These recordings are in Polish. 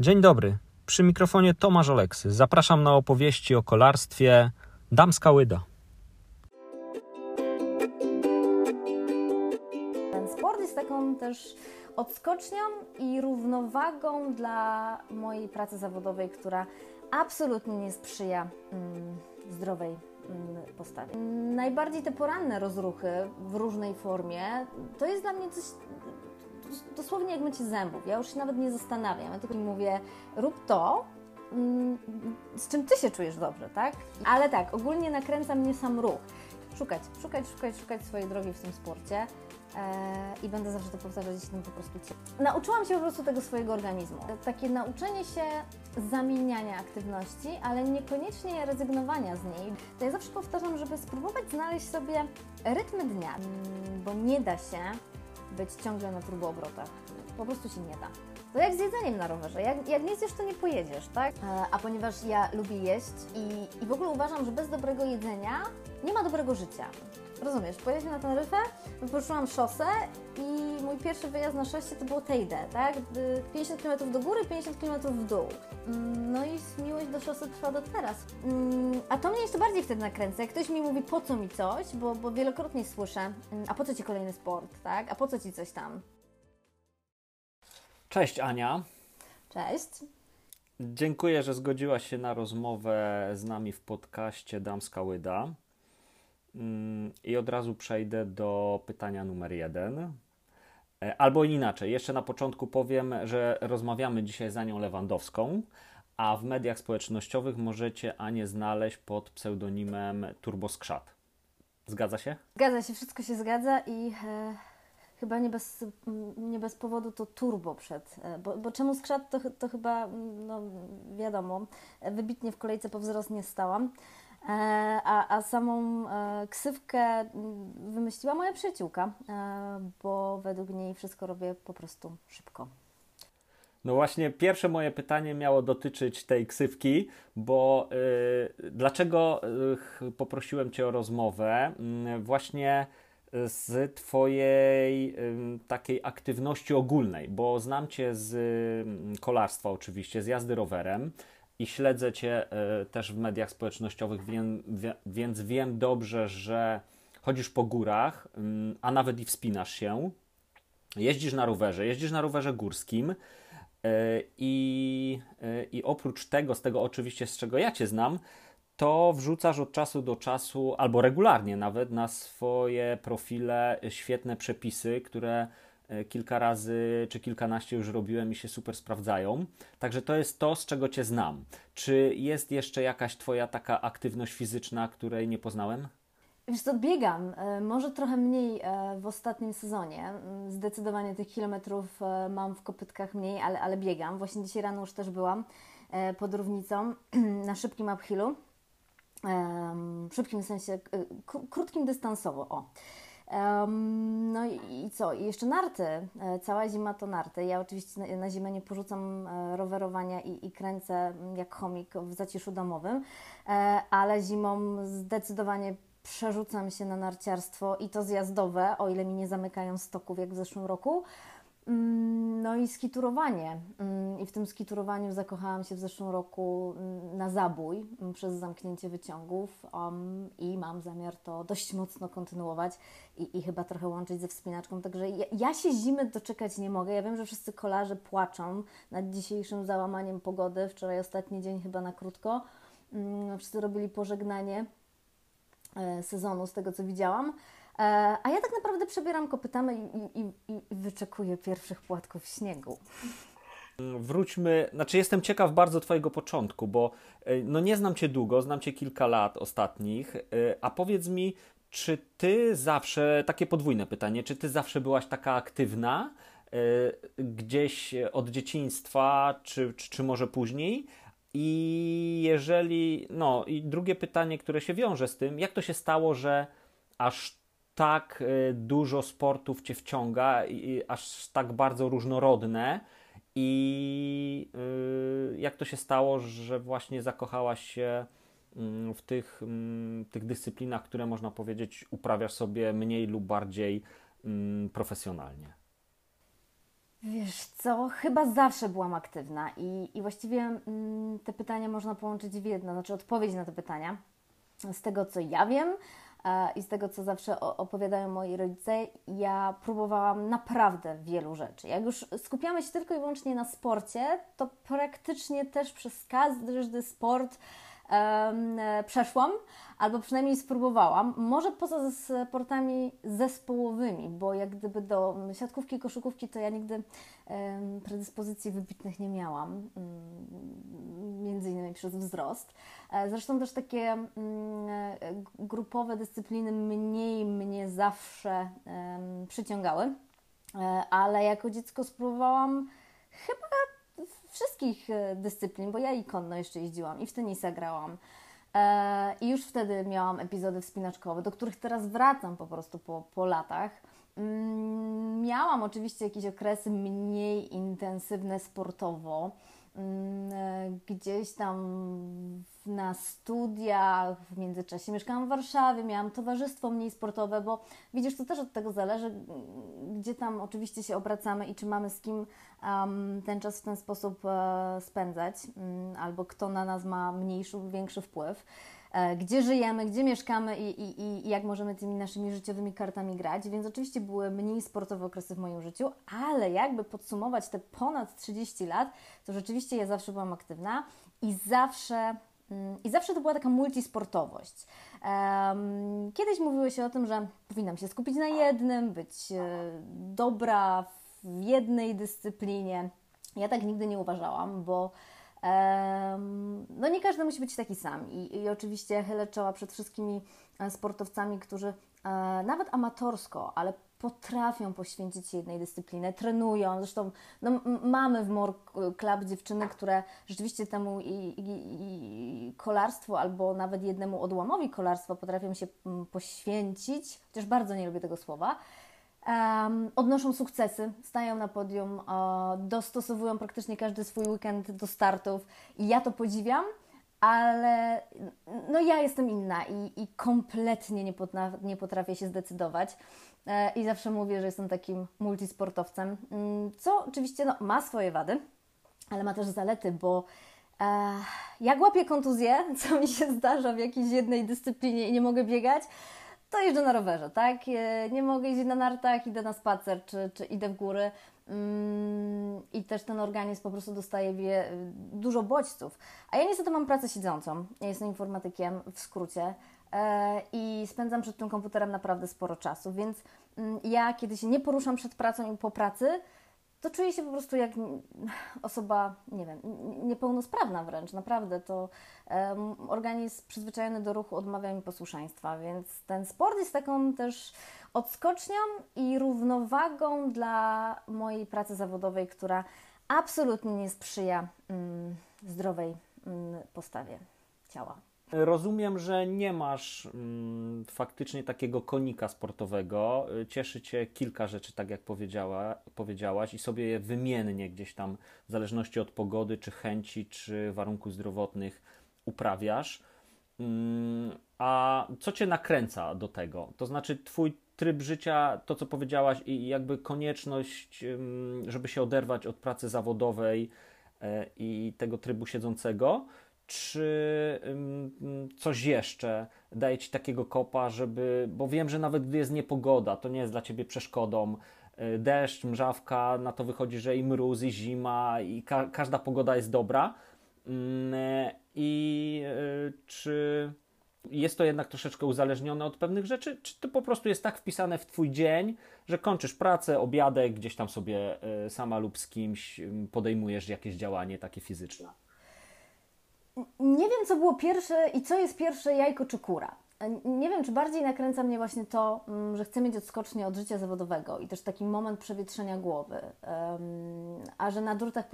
Dzień dobry. Przy mikrofonie Tomasz Oleksy. Zapraszam na opowieści o kolarstwie Damska Łyda. Ten sport jest taką też odskocznią i równowagą dla mojej pracy zawodowej, która absolutnie nie sprzyja mm, zdrowej mm, postawie. Najbardziej te poranne rozruchy w różnej formie to jest dla mnie coś dosłownie jak mycie zębów. Ja już się nawet nie zastanawiam. Ja tylko mówię, rób to, mm, z czym ty się czujesz dobrze, tak? Ale tak, ogólnie nakręca mnie sam ruch. Szukać, szukać, szukać, szukać swojej drogi w tym sporcie. E, i będę zawsze to powtarzać, jeśli tym po prostu cię. Nauczyłam się po prostu tego swojego organizmu. Takie nauczenie się zamieniania aktywności, ale niekoniecznie rezygnowania z niej. To ja zawsze powtarzam, żeby spróbować znaleźć sobie rytmy dnia, bo nie da się być ciągle na turboobrotach. Po prostu się nie da. To jak z jedzeniem na rowerze. Jak, jak nie zjesz, to nie pojedziesz, tak? E, a ponieważ ja lubię jeść i, i w ogóle uważam, że bez dobrego jedzenia nie ma dobrego życia. Rozumiesz, pojechaliśmy na Teneryfę, wypożyczyłam szosę i mój pierwszy wyjazd na szosie to było Tejde, tak? 50 km do góry, 50 km w dół. Mm, no i miłość do szosy trwa do teraz. Mm, a to mnie jeszcze bardziej wtedy nakręca. Jak ktoś mi mówi, po co mi coś, bo, bo wielokrotnie słyszę, mm, a po co Ci kolejny sport, tak? A po co Ci coś tam? Cześć Ania. Cześć. Dziękuję, że zgodziłaś się na rozmowę z nami w podcaście Damska Łyda. Mm, I od razu przejdę do pytania numer jeden. E, albo inaczej, jeszcze na początku powiem, że rozmawiamy dzisiaj z Anią Lewandowską, a w mediach społecznościowych możecie Anię znaleźć pod pseudonimem Turboskrzat. Zgadza się? Zgadza się, wszystko się zgadza i e, chyba nie bez, nie bez powodu to turbo przed. E, bo, bo czemu skrzat to, to chyba, no wiadomo, wybitnie w kolejce po wzrost nie stałam. E, a, a samą e, ksywkę mm, wymyśliła moja przyjaciółka, e, bo według niej wszystko robię po prostu szybko. No właśnie, pierwsze moje pytanie miało dotyczyć tej ksywki, bo y, dlaczego y, poprosiłem Cię o rozmowę? Y, właśnie z Twojej y, takiej aktywności ogólnej, bo znam Cię z y, kolarstwa oczywiście, z jazdy rowerem i śledzę Cię e, też w mediach społecznościowych, więc wiem dobrze, że chodzisz po górach, mm, a nawet i wspinasz się, jeździsz na rowerze, jeździsz na rowerze górskim e, i, e, i oprócz tego, z tego oczywiście, z czego ja Cię znam, to wrzucasz od czasu do czasu, albo regularnie nawet, na swoje profile świetne przepisy, które kilka razy czy kilkanaście już robiłem i się super sprawdzają. Także to jest to, z czego Cię znam. Czy jest jeszcze jakaś Twoja taka aktywność fizyczna, której nie poznałem? Wiesz co, biegam, e, może trochę mniej e, w ostatnim sezonie. Mm, zdecydowanie tych kilometrów mam w kopytkach mniej, ale, ale biegam. Właśnie dzisiaj rano już też byłam pod Równicą na szybkim uphillu. Szybkim w sensie krótkim dystansowo. O. No i, co? I jeszcze narty. E, cała zima to narty. Ja oczywiście na, na zimę nie porzucam e, rowerowania i, i, kręcę jak chomik w zaciszu domowym, e, ale zimą zdecydowanie przerzucam się na narciarstwo i to zjazdowe, o ile mi nie zamykają stoków jak w zeszłym roku. Mm, no i skiturowanie. Mm, I w tym skiturowaniu zakochałam się w zeszłym roku mm, na zabój przez zamknięcie wyciągów um, i mam zamiar to dość mocno kontynuować i, i chyba trochę łączyć ze wspinaczką. Także ja, ja, się zimy doczekać nie mogę. Ja wiem, że wszyscy kolarze płaczą nad dzisiejszym załamaniem pogody. Wczoraj ostatni dzień chyba na krótko. Wszyscy robili pożegnanie e, sezonu z tego, co widziałam. E, a ja tak naprawdę przebieram kopytamy i, i, i wyczekuję pierwszych płatków śniegu. Wróćmy, znaczy jestem ciekaw bardzo Twojego początku, bo e, no nie znam Cię długo, znam Cię kilka lat ostatnich, e, a powiedz mi, czy Ty zawsze, takie podwójne pytanie, czy Ty zawsze byłaś taka aktywna, gdzieś od dzieciństwa, czy, czy, czy może później? I jeżeli, no i drugie pytanie, które się wiąże z tym, jak to się stało, że aż tak y, dużo sportów cię wciąga, i aż tak bardzo różnorodne. I y, jak to się stało, że właśnie zakochałaś się mm, w tych, mm, tych dyscyplinach, które można powiedzieć uprawiasz sobie mniej lub bardziej mm, profesjonalnie? Wiesz co, chyba zawsze byłam aktywna i, i właściwie te pytania można połączyć w jedno, znaczy odpowiedź na te pytania. Z tego co ja wiem i z tego co zawsze opowiadają moi rodzice, ja próbowałam naprawdę wielu rzeczy. Jak już skupiamy się tylko i wyłącznie na sporcie, to praktycznie też przez każdy sport e, przeszłam, albo przynajmniej spróbowałam. Może poza sportami zespołowymi, bo jak gdyby do siatkówki, koszykówki, to ja nigdy predyspozycji wybitnych nie miałam, mm, między innymi przez wzrost. E, zresztą też takie mm, grupowe dyscypliny mniej mnie zawsze przyciągały, e, ale jako dziecko spróbowałam chyba wszystkich e, dyscyplin, bo ja i konno jeszcze jeździłam i w tenisa grałam. E, I już wtedy miałam epizody wspinaczkowe, do których teraz wracam po prostu po, po latach. Mm, miałam oczywiście jakieś okresy mniej intensywne sportowo. Mm, e, gdzieś tam na studiach, w międzyczasie mieszkałam w Warszawie, miałam towarzystwo mniej sportowe, bo widzisz, to też od tego zależy, gdzie tam oczywiście się obracamy i czy mamy z kim um, ten czas w ten sposób e, spędzać, um, albo kto na nas ma mniejszy, większy wpływ. E, gdzie żyjemy, gdzie mieszkamy i, i, i jak możemy tymi naszymi życiowymi kartami grać. Więc oczywiście były mniej sportowe okresy w moim życiu, ale jakby podsumować te ponad 30 lat, to rzeczywiście ja zawsze byłam aktywna i zawsze mm, i zawsze to była taka multisportowość. Kiedyś mówiło się o tym, że powinnam się skupić na jednym, być e, dobra w jednej dyscyplinie. Ja tak nigdy nie uważałam, bo no nie każdy musi być taki sam i, i oczywiście chylę czoła przed wszystkimi e, sportowcami, którzy e, nawet amatorsko, ale potrafią poświęcić się jednej dyscyplinie, trenują. Zresztą no, mamy w More Club dziewczyny, które rzeczywiście temu i, i, i, kolarstwu albo nawet jednemu odłamowi kolarstwa potrafią się poświęcić, chociaż bardzo nie lubię tego słowa um, odnoszą sukcesy, stają na podium, dostosowują praktycznie każdy swój weekend do startów i ja to podziwiam, ale no ja jestem inna i, i kompletnie nie, potrafię, nie potrafię się zdecydować. E, I zawsze mówię, że jestem takim multisportowcem, mm, co oczywiście no, ma swoje wady, ale ma też zalety, bo e, jak łapię kontuzję, co mi się zdarza w jakiejś jednej dyscyplinie i nie mogę biegać, to jeżdżę na rowerze, tak? E, nie mogę iść na nartach, idę na spacer, czy, czy idę w góry. Mm, I też ten organizm po prostu dostaje wie, dużo bodźców. A ja niestety mam pracę siedzącą. Ja jestem informatykiem w skrócie e, i spędzam przed tym komputerem naprawdę sporo czasu, więc mm, ja, kiedy się nie poruszam przed pracą i po pracy, to czuję się po prostu jak osoba, nie wiem, niepełnosprawna wręcz, naprawdę. To um, organizm przyzwyczajony do ruchu odmawia mi posłuszeństwa, więc ten sport jest taką też odskocznią i równowagą dla mojej pracy zawodowej, która absolutnie nie sprzyja um, zdrowej um, postawie ciała. Rozumiem, że nie masz mm, faktycznie takiego konika sportowego. Cieszy Cię kilka rzeczy, tak jak powiedziała, powiedziałaś, i sobie je wymiennie gdzieś tam, w zależności od pogody, czy chęci, czy warunków zdrowotnych, uprawiasz. Mm, a co Cię nakręca do tego? To znaczy, Twój tryb życia, to co powiedziałaś, i jakby konieczność, żeby się oderwać od pracy zawodowej e, i tego trybu siedzącego czy coś jeszcze daje ci takiego kopa, żeby, bo wiem, że nawet gdy jest niepogoda, to nie jest dla ciebie przeszkodą. Y, deszcz, mrzawka, na to wychodzi, że i mróz, i zima, i ka każda pogoda jest dobra. I y, czy jest to jednak troszeczkę uzależnione od pewnych rzeczy, czy to po prostu jest tak wpisane w Twój dzień, że kończysz pracę, obiadek, gdzieś tam sobie y, sama lub z kimś podejmujesz jakieś działanie takie fizyczne? Nie wiem, co było pierwsze i co jest pierwsze, jajko czy kura. Nie wiem, czy bardziej nakręca mnie właśnie to, mm, że chcę mieć odskocznie od życia zawodowego i też taki moment przewietrzenia głowy, a że na drutach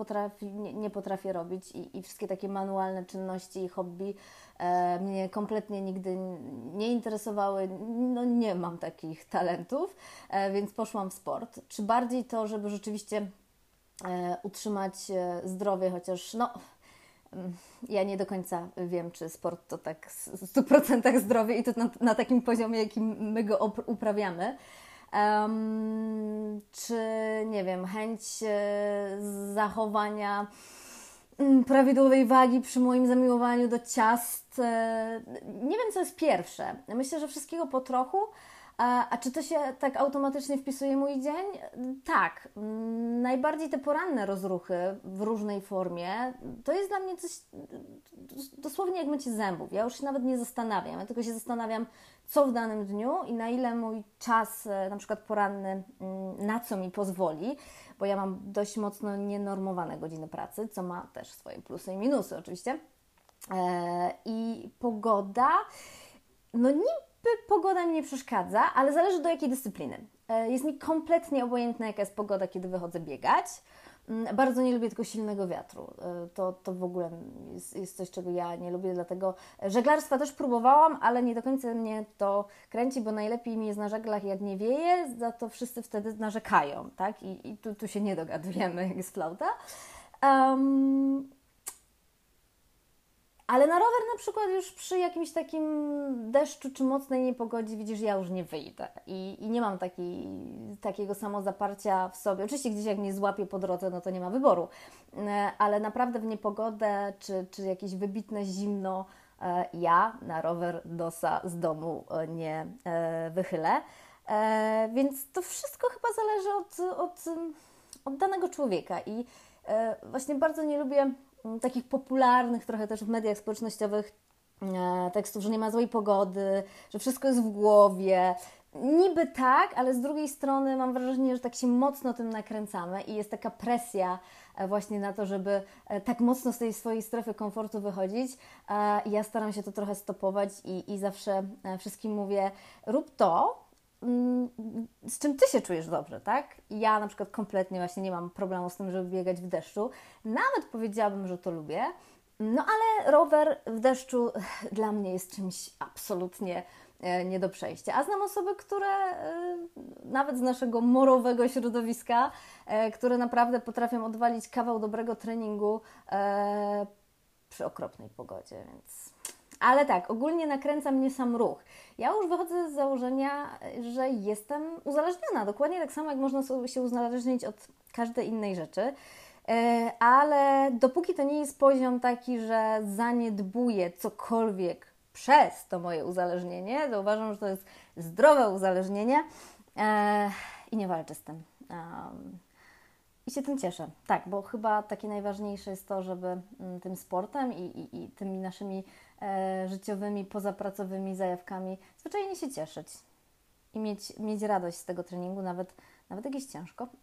nie potrafię robić i, i, wszystkie takie manualne czynności i hobby e, mnie kompletnie nigdy nie interesowały. No nie mam takich talentów, e, więc poszłam w sport. Czy bardziej to, żeby rzeczywiście e, utrzymać zdrowie, chociaż no ja nie do końca wiem, czy sport to tak w 100% zdrowie i to na, na takim poziomie, jakim my go uprawiamy. Um, czy nie wiem, chęć e, zachowania mm, prawidłowej wagi przy moim zamiłowaniu do ciast. E, nie wiem, co jest pierwsze. Myślę, że wszystkiego po trochu. A, a, czy to się tak automatycznie wpisuje mój dzień? Tak. Najbardziej te poranne rozruchy w różnej formie to jest dla mnie coś dosłownie jak mycie zębów. Ja już się nawet nie zastanawiam, ja tylko się zastanawiam, co w danym dniu i na ile mój czas, e, na przykład poranny, mm, na co mi pozwoli, bo ja mam dość mocno nienormowane godziny pracy, co ma też swoje plusy i minusy oczywiście. E, I pogoda, no niby pogoda mi nie przeszkadza, ale zależy do jakiej dyscypliny. E, jest mi kompletnie obojętna, jaka jest pogoda, kiedy wychodzę biegać. Mm, bardzo nie lubię tylko silnego wiatru. E, to, to w ogóle jest, jest coś, czego ja nie lubię, dlatego żeglarstwa też próbowałam, ale nie do końca mnie to kręci, bo najlepiej mi jest na żeglach, jak nie wieje, za to wszyscy wtedy narzekają, tak? I, i tu, tu się nie dogadujemy, jak jest flauta. Um, ale na rower na przykład już przy jakimś takim deszczu czy mocnej niepogodzie widzisz, ja już nie wyjdę i, i nie mam taki, takiego samozaparcia w sobie. Oczywiście gdzieś jak mnie złapie po drodze, no to nie ma wyboru, e, ale naprawdę w niepogodę czy, czy jakieś wybitne zimno e, ja na rower dosa z domu e, nie wychylę. Więc to wszystko chyba zależy od, od, od danego człowieka i właśnie bardzo nie lubię takich popularnych trochę też w mediach społecznościowych e, tekstów, że nie ma złej pogody, że wszystko jest w głowie. Niby tak, ale z drugiej strony mam wrażenie, że tak się mocno tym nakręcamy i jest taka presja e, właśnie na to, żeby e, tak mocno z tej swojej strefy komfortu wychodzić. Ja staram się to trochę stopować i, i zawsze wszystkim mówię: rób to, mm, z czym ty się czujesz dobrze, tak? Ja na przykład kompletnie właśnie nie mam problemu z tym, żeby biegać w deszczu. Nawet powiedziałabym, że to lubię. No ale rower w deszczu dla mnie jest czymś absolutnie e, nie do przejścia. A znam osoby, które e, nawet z naszego morowego środowiska, e, które naprawdę potrafią odwalić kawał dobrego treningu przy okropnej pogodzie, więc ale tak, ogólnie nakręca mnie sam ruch. Ja już wychodzę z założenia, że jestem uzależniona, dokładnie tak samo jak można się uzależnić od każdej innej rzeczy. E, ale dopóki to nie jest poziom taki, że zaniedbuję cokolwiek przez to moje uzależnienie, to uważam, że to jest zdrowe uzależnienie e, i nie walczę z tym. I się tym cieszę. Tak, bo chyba takie najważniejsze jest to, żeby mm, tym sportem i, i, i tymi naszymi życiowymi, pozapracowymi zajawkami zwyczajnie się cieszyć i mieć, mieć radość z tego treningu, nawet, nawet jak jest ciężko.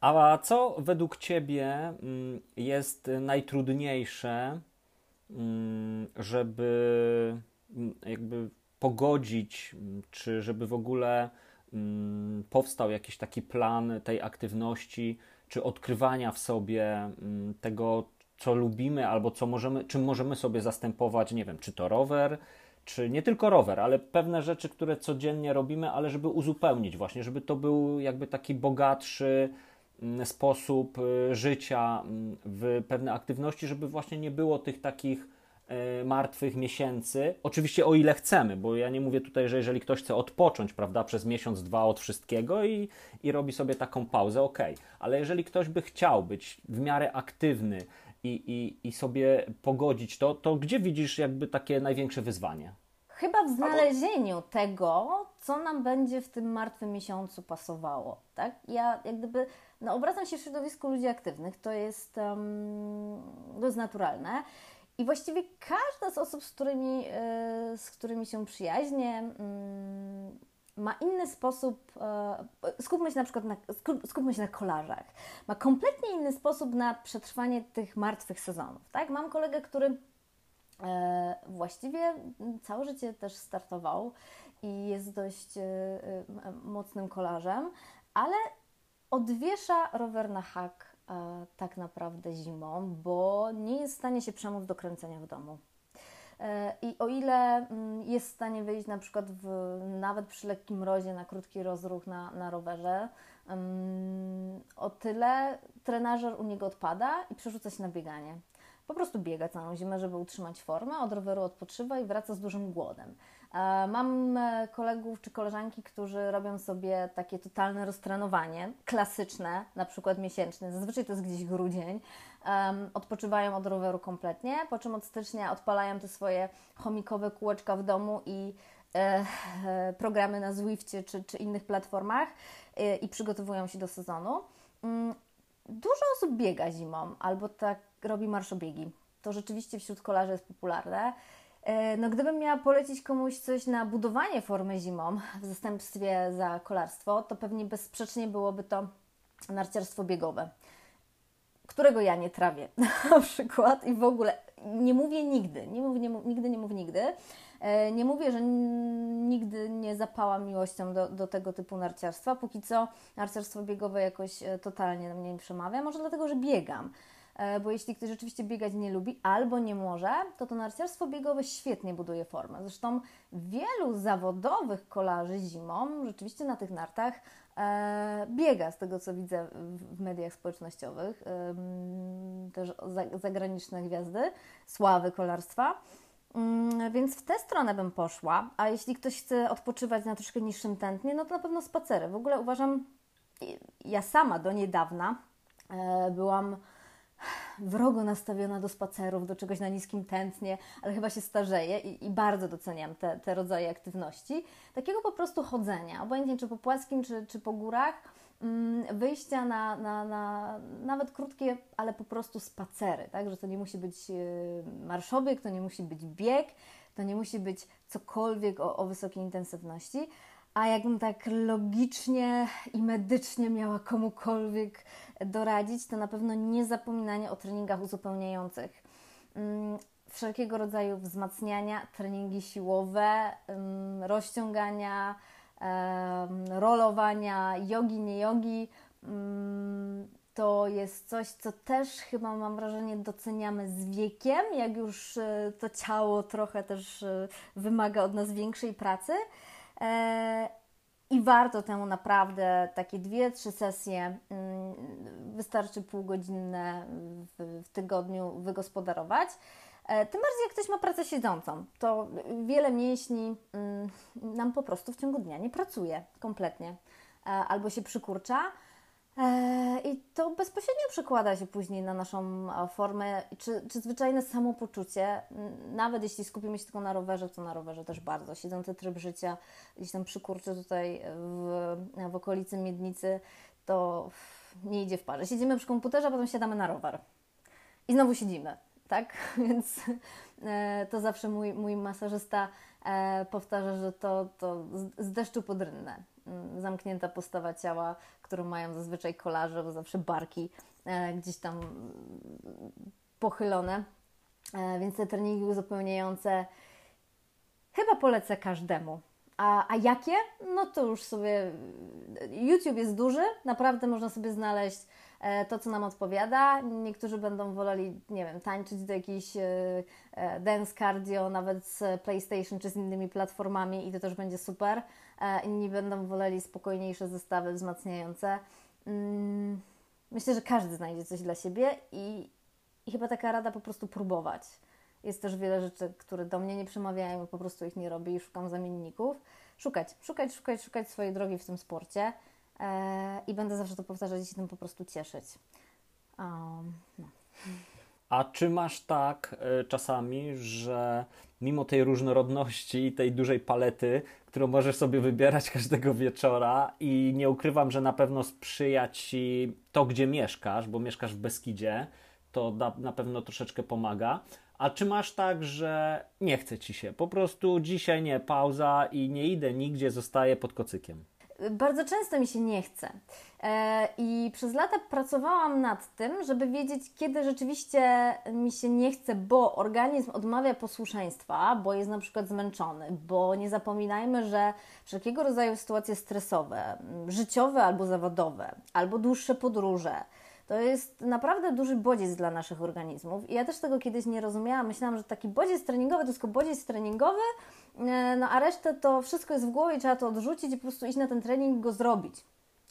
A co według Ciebie mm, jest najtrudniejsze, mm, żeby mm, jakby pogodzić, czy żeby w ogóle powstał jakiś taki plan tej aktywności, czy odkrywania w sobie tego, co lubimy, albo co możemy, czym możemy sobie zastępować, nie wiem, czy to rower, czy nie tylko rower, ale pewne rzeczy, które codziennie robimy, ale żeby uzupełnić właśnie, żeby to był jakby taki bogatszy mm, sposób y, życia mm, w pewne aktywności, żeby właśnie nie było tych takich y, martwych miesięcy. Oczywiście o ile chcemy, bo ja nie mówię tutaj, że jeżeli ktoś chce odpocząć, prawda, przez miesiąc, dwa od wszystkiego i, i robi sobie taką pauzę, ok. Ale jeżeli ktoś by chciał być w miarę aktywny, i, i, i sobie pogodzić to, to gdzie widzisz jakby takie największe wyzwanie? Chyba w znalezieniu tego, co nam będzie w tym martwym miesiącu pasowało. Tak? Ja jak gdyby no, obracam się w środowisku ludzi aktywnych, to jest, um, naturalne. I właściwie każda z osób, z którymi, yy, z którymi się przyjaźnię, yy, ma inny sposób, e, skupmy się na przykład na, skupmy się na kolarzach, ma kompletnie inny sposób na przetrwanie tych martwych sezonów. Tak? Mam kolegę, który e, właściwie całe życie też startował i jest dość e, mocnym kolarzem, ale odwiesza rower na hak tak naprawdę zimą, bo nie jest w stanie się przemóc do kręcenia w domu. I o ile mm, jest w stanie wyjść na przykład w, nawet przy lekkim mrozie na krótki rozruch na, na rowerze, o tyle trenażer u niego odpada i przerzuca się na bieganie. Po prostu biega całą zimę, żeby utrzymać formę, od roweru odpoczywa i wraca z dużym głodem. Mam e, kolegów czy koleżanki, którzy robią sobie takie totalne roztrenowanie, klasyczne, na przykład miesięczne, zazwyczaj to jest gdzieś grudzień, um, odpoczywają od roweru kompletnie, po czym od stycznia odpalają te swoje chomikowe kółeczka w domu i e, e, programy na Zwiftie czy, czy innych platformach e, i przygotowują się do sezonu. Um, dużo osób biega zimą albo tak robi marszobiegi. To rzeczywiście wśród kolarzy jest popularne. E, no, gdybym miała polecić komuś coś na budowanie formy zimą w zastępstwie za kolarstwo, to pewnie bezsprzecznie byłoby to narciarstwo biegowe, którego ja nie trawię na przykład i w ogóle nie mówię nigdy, nie mów, nie mów, nigdy nie mów nigdy. E, nie mówię, że nigdy nie zapałam miłością do, do tego typu narciarstwa. Póki co narciarstwo biegowe jakoś e, totalnie na mnie nie przemawia. Może dlatego, że biegam. E, bo jeśli ktoś rzeczywiście biegać nie lubi albo nie może, to to narciarstwo biegowe świetnie buduje formę. Zresztą wielu zawodowych kolarzy zimą rzeczywiście na tych nartach biega, z tego co widzę w mediach społecznościowych, e, też zagraniczne gwiazdy, sławy kolarstwa. Mm, więc w tę stronę bym poszła, a jeśli ktoś chce odpoczywać na troszkę niższym tętnie, no to na pewno spacery. W ogóle uważam, ja sama do niedawna e, byłam wrogo nastawiona do spacerów, do czegoś na niskim tętnie, ale chyba się starzeję i, i bardzo doceniam te, te rodzaje aktywności. Takiego po prostu chodzenia, obojętnie czy po płaskim, czy, czy po górach, mm, wyjścia na, na, na nawet krótkie, ale po prostu spacery, tak? Że to nie musi być y, marszobieg, to nie musi być bieg, to nie musi być cokolwiek o, o wysokiej intensywności, a jakbym tak logicznie i medycznie miała komukolwiek doradzić, to na pewno nie zapominanie o treningach uzupełniających. Mm, wszelkiego rodzaju wzmacniania, treningi siłowe, mm, rozciągania, rolowania, jogi, nie jogi. Mm, to jest coś, co też chyba mam wrażenie doceniamy z wiekiem, jak już e, to ciało trochę też e, wymaga od nas większej pracy. E, I warto temu naprawdę takie dwie, trzy sesje, mm, wystarczy półgodzinne w, tygodniu wygospodarować. E, tym bardziej jak ktoś ma pracę siedzącą, to wiele mięśni mm, nam po prostu w ciągu dnia nie pracuje kompletnie e, albo się przykurcza. E, I to bezpośrednio przekłada się później na naszą formę, czy, czy zwyczajne samopoczucie. Nawet jeśli skupimy się tylko na rowerze, to na rowerze też bardzo. Siedzący tryb życia, gdzieś tam przykurczy tutaj w, w okolicy Miednicy, to nie idzie w parze. Siedzimy przy komputerze, a potem siadamy na rower. I znowu siedzimy, tak? Więc e, to zawsze mój, mój masażysta e, powtarza, że to, to z deszczu pod rynnę. Mm, zamknięta postawa ciała, którą mają zazwyczaj kolarze, bo zawsze barki e, gdzieś tam pochylone. E, więc te treningi uzupełniające chyba polecę każdemu. A, a jakie? No to już sobie. YouTube jest duży, naprawdę można sobie znaleźć e, to, co nam odpowiada. Niektórzy będą woleli, nie wiem, tańczyć do jakiejś dance cardio, nawet z PlayStation czy z innymi platformami, i to też będzie super inni będą woleli spokojniejsze zestawy wzmacniające. Mm, myślę, że każdy znajdzie coś dla siebie i, i chyba taka rada po prostu próbować. Jest też wiele rzeczy, które do mnie nie przemawiają, po prostu ich nie robię i szukam zamienników. Szukać, szukać, szukać, szukać swojej drogi w tym sporcie e, i będę zawsze to powtarzać i się tym po prostu cieszyć. Um, no. A czy masz tak y, czasami, że mimo tej różnorodności i tej dużej palety, którą możesz sobie wybierać każdego wieczora i nie ukrywam, że na pewno sprzyja Ci to, gdzie mieszkasz, bo mieszkasz w Beskidzie, to na, na pewno troszeczkę pomaga. A czy masz tak, że nie chce Ci się? Po prostu dzisiaj nie, pauza i nie idę nigdzie, zostaję pod kocykiem bardzo często mi się nie chce. E, I przez lata pracowałam nad tym, żeby wiedzieć, kiedy rzeczywiście mi się nie chce, bo organizm odmawia posłuszeństwa, bo jest na przykład zmęczony, bo nie zapominajmy, że wszelkiego rodzaju sytuacje stresowe, życiowe albo zawodowe, albo dłuższe podróże, to jest naprawdę duży bodziec dla naszych organizmów. I ja też tego kiedyś nie rozumiałam. Myślałam, że taki bodziec treningowy to jest tylko bodziec treningowy, e, no a resztę to wszystko jest w głowie, trzeba to odrzucić i po prostu iść na ten trening i go zrobić.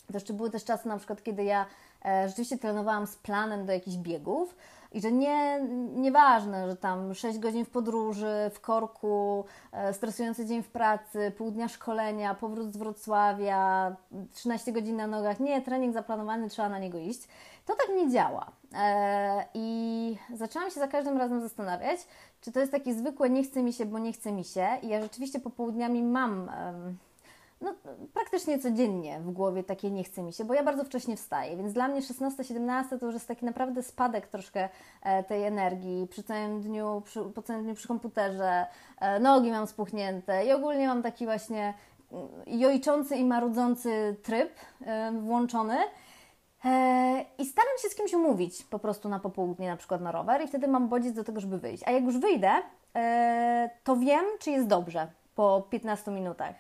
To jeszcze były też czasy na przykład, kiedy ja e, rzeczywiście trenowałam z planem do jakichś biegów i że nie, nieważne, że tam 6 godzin w podróży, w korku, e, stresujący dzień w pracy, pół dnia szkolenia, powrót z Wrocławia, 13 godzin na nogach. Nie, trening zaplanowany, trzeba na niego iść. To tak nie działa. E, I zaczęłam się za każdym razem zastanawiać, czy to jest takie zwykłe nie chce mi się, bo nie chce mi się. I ja rzeczywiście popołudniami mam no, praktycznie codziennie w głowie takie nie chce mi się, bo ja bardzo wcześnie wstaję, więc dla mnie 16-17 to już jest taki naprawdę spadek troszkę e, tej energii. Przy całym dniu, przy, po całym dniu przy komputerze, e, nogi mam spuchnięte i ogólnie mam taki właśnie mm, jojczący i marudzący tryb e, włączony. I staram się z kimś umówić po prostu na popołudnie, na przykład na rower, i wtedy mam bodziec do tego, żeby wyjść. A jak już wyjdę, to wiem, czy jest dobrze po 15 minutach.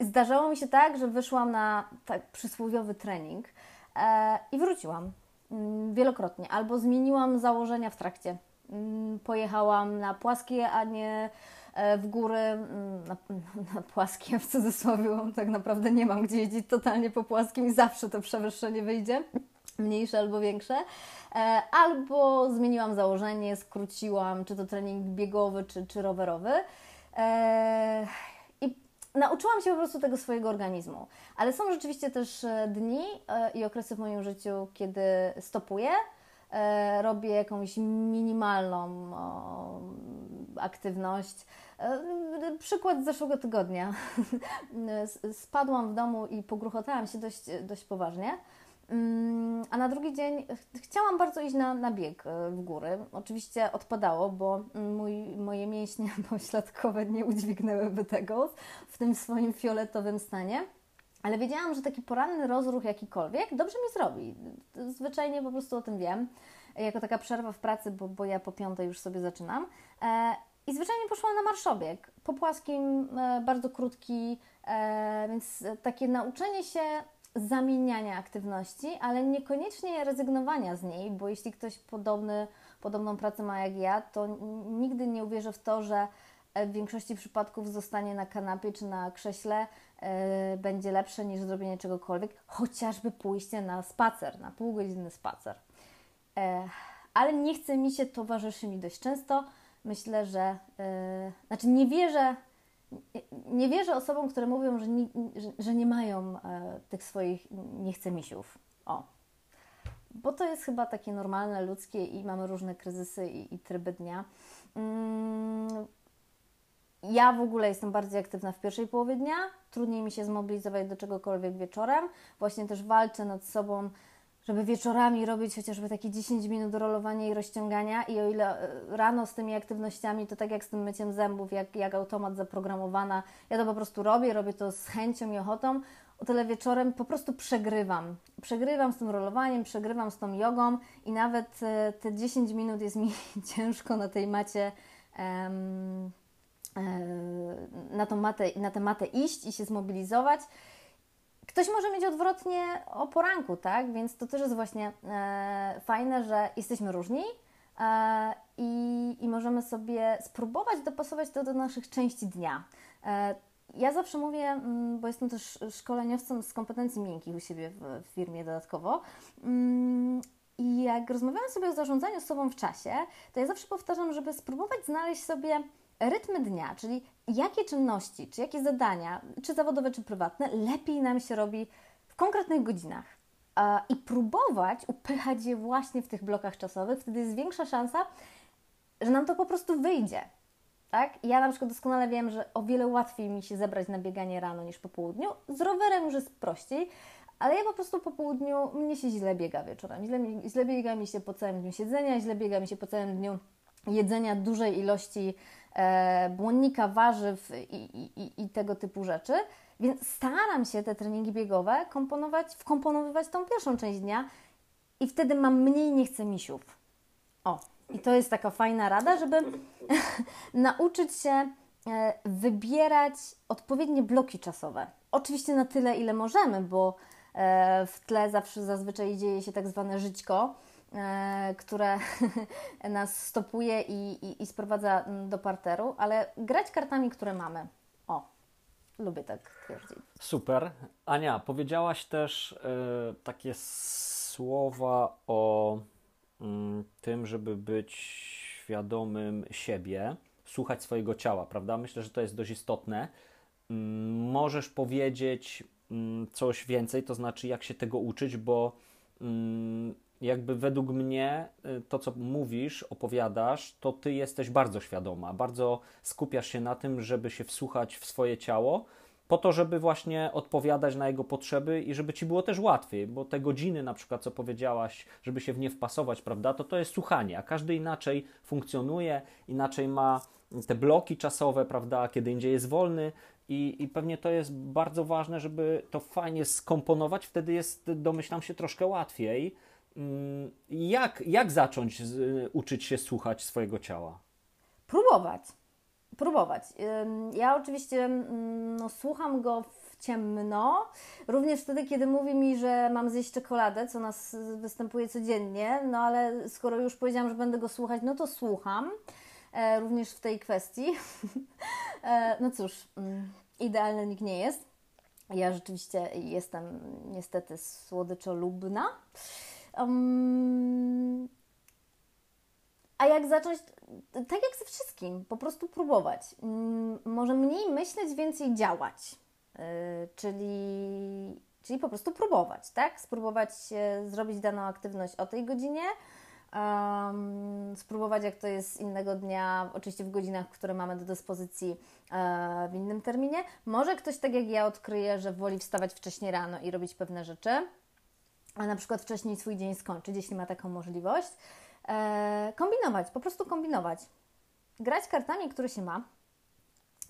Zdarzało mi się tak, że wyszłam na tak przysłowiowy trening e, i wróciłam mm, wielokrotnie, albo zmieniłam założenia w trakcie. Mm, pojechałam na płaskie, a nie e, w góry, mm, na, na płaskie w cudzysłowie, tak naprawdę nie mam gdzie jeździć totalnie po płaskim i zawsze to przewyższenie wyjdzie, mniejsze albo większe. E, albo zmieniłam założenie, skróciłam, czy to trening biegowy, czy, czy rowerowy. Nauczyłam się po prostu tego swojego organizmu. Ale są rzeczywiście też e, dni e, i okresy w moim życiu, kiedy stopuję, e, robię jakąś minimalną aktywność. Przykład z zeszłego tygodnia. Spadłam w domu i pogruchotałam się dość, dość poważnie. Mm, a na drugi dzień chciałam bardzo iść na, na bieg e, w góry. Oczywiście odpadało, bo mój, moje mięśnie pośladkowe nie udźwignęłyby tego w tym swoim fioletowym stanie. Ale wiedziałam, że taki poranny rozruch jakikolwiek dobrze mi zrobi. Zwyczajnie po prostu o tym wiem. Jako taka przerwa w pracy, bo, bo ja po piątej już sobie zaczynam. E, I zwyczajnie poszłam na marszobieg. Po płaskim, e, bardzo krótki, więc takie nauczenie się zamieniania aktywności, ale niekoniecznie rezygnowania z niej, bo jeśli ktoś podobny, podobną pracę ma jak ja, to nigdy nie uwierzę w to, że e, w większości przypadków zostanie na kanapie czy na krześle yy, będzie lepsze niż zrobienie czegokolwiek, chociażby pójście na spacer, na półgodzinny spacer. Yy, ale nie chce mi się, towarzyszy mi dość często. Myślę, że, yy, znaczy nie wierzę nie wierzę osobom, które mówią, że nie, że nie mają e, tych swoich nie chcę. O. Bo to jest chyba takie normalne, ludzkie i mamy różne kryzysy i, i tryby dnia. Mm, ja w ogóle jestem bardziej aktywna w pierwszej połowie dnia, trudniej mi się zmobilizować do czegokolwiek wieczorem. Właśnie też walczę nad sobą żeby wieczorami robić chociażby takie 10 minut rolowania i rozciągania i o ile e, rano z tymi aktywnościami, to tak jak z tym myciem zębów, jak, jak automat zaprogramowana, ja to po prostu robię, robię to z chęcią i ochotą, o tyle wieczorem po prostu przegrywam. Przegrywam z tym rolowaniem, przegrywam z tą jogą i nawet e, te 10 minut jest mi ciężko na tej macie um, na, tą matę, na tę matę iść i się zmobilizować. Ktoś może mieć odwrotnie o poranku, tak? Więc to też jest właśnie e, fajne, że jesteśmy różni e, i, i możemy sobie spróbować dopasować to do naszych części dnia. E, ja zawsze mówię, mm, bo jestem też szkoleniowcem z kompetencji miękkich u siebie w, w firmie dodatkowo. Mm, I jak rozmawiamy sobie o zarządzaniu sobą w czasie, to ja zawsze powtarzam, żeby spróbować znaleźć sobie rytmy dnia, czyli jakie czynności, czy jakie zadania, czy zawodowe, czy prywatne, lepiej nam się robi w konkretnych godzinach. I próbować upychać je właśnie w tych blokach czasowych, wtedy jest większa szansa, że nam to po prostu wyjdzie. Tak? Ja na przykład doskonale wiem, że o wiele łatwiej mi się zebrać na bieganie rano niż po południu. Z rowerem już jest prościej, ale ja po prostu po południu mnie się źle biega wieczorem. Źle, źle biega mi się po całym dniu siedzenia, źle biega mi się po całym dniu jedzenia dużej ilości błonnika, warzyw i, i, i, tego typu rzeczy. Więc staram się te treningi biegowe komponować, wkomponowywać tą pierwszą część dnia i wtedy mam mniej nie chcę misiów. O, i to jest taka fajna rada, żeby nauczyć się e, wybierać odpowiednie bloki czasowe. Oczywiście na tyle, ile możemy, bo e, w tle zawsze zazwyczaj dzieje się tak zwane żyćko, E, które nas stopuje i, i, i sprowadza do parteru, ale grać kartami, które mamy. O, lubię tak twierdzić. Super. Ania, powiedziałaś też y, takie słowa o mm, tym, żeby być świadomym siebie, słuchać swojego ciała, prawda? Myślę, że to jest dość istotne. Mm, możesz powiedzieć mm, coś więcej, to znaczy jak się tego uczyć, bo mm, jakby według mnie y, to, co mówisz, opowiadasz, to ty jesteś bardzo świadoma, bardzo skupiasz się na tym, żeby się wsłuchać w swoje ciało, po to, żeby właśnie odpowiadać na jego potrzeby i żeby ci było też łatwiej, bo te godziny, na przykład, co powiedziałaś, żeby się w nie wpasować, prawda, to to jest słuchanie, a każdy inaczej funkcjonuje, inaczej ma te bloki czasowe, prawda, kiedy indziej jest wolny i, i pewnie to jest bardzo ważne, żeby to fajnie skomponować, wtedy jest, domyślam się, troszkę łatwiej. Mm, jak, jak zacząć z, uczyć się słuchać swojego ciała? Próbować próbować. Ja oczywiście no, słucham go w ciemno, również wtedy, kiedy mówi mi, że mam zjeść czekoladę, co nas występuje codziennie, no ale skoro już powiedziałam, że będę go słuchać, no to słucham, e, również w tej kwestii. e, no cóż, mm, idealny nikt nie jest. Ja rzeczywiście jestem niestety słodyczolubna. Um, a jak zacząć? Tak jak ze wszystkim, po prostu próbować. Mm, może mniej myśleć, więcej działać. Yy, czyli, czyli po prostu próbować, tak? Spróbować zrobić daną aktywność o tej godzinie, um, spróbować jak to jest innego dnia, oczywiście w godzinach, które mamy do dyspozycji e, w innym terminie. Może ktoś tak jak ja odkryje, że woli wstawać wcześniej rano i robić pewne rzeczy, a na przykład wcześniej swój dzień skończyć, jeśli ma taką możliwość. E, kombinować, po prostu kombinować. Grać kartami, które się ma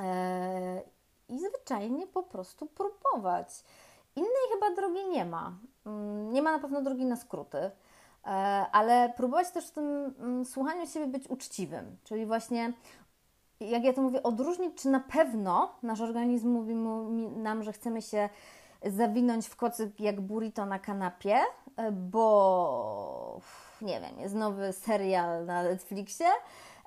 e, i zwyczajnie po prostu próbować. Innej chyba drogi nie ma. Mm, nie ma na pewno drogi na skróty, e, ale próbować też w tym mm, słuchaniu siebie być uczciwym, czyli właśnie jak ja to mówię, odróżnić, czy na pewno nasz organizm mówi nam, że chcemy się zawinąć w kocyk jak burrito na kanapie, e, bo nie wiem, jest nowy serial na Netflixie,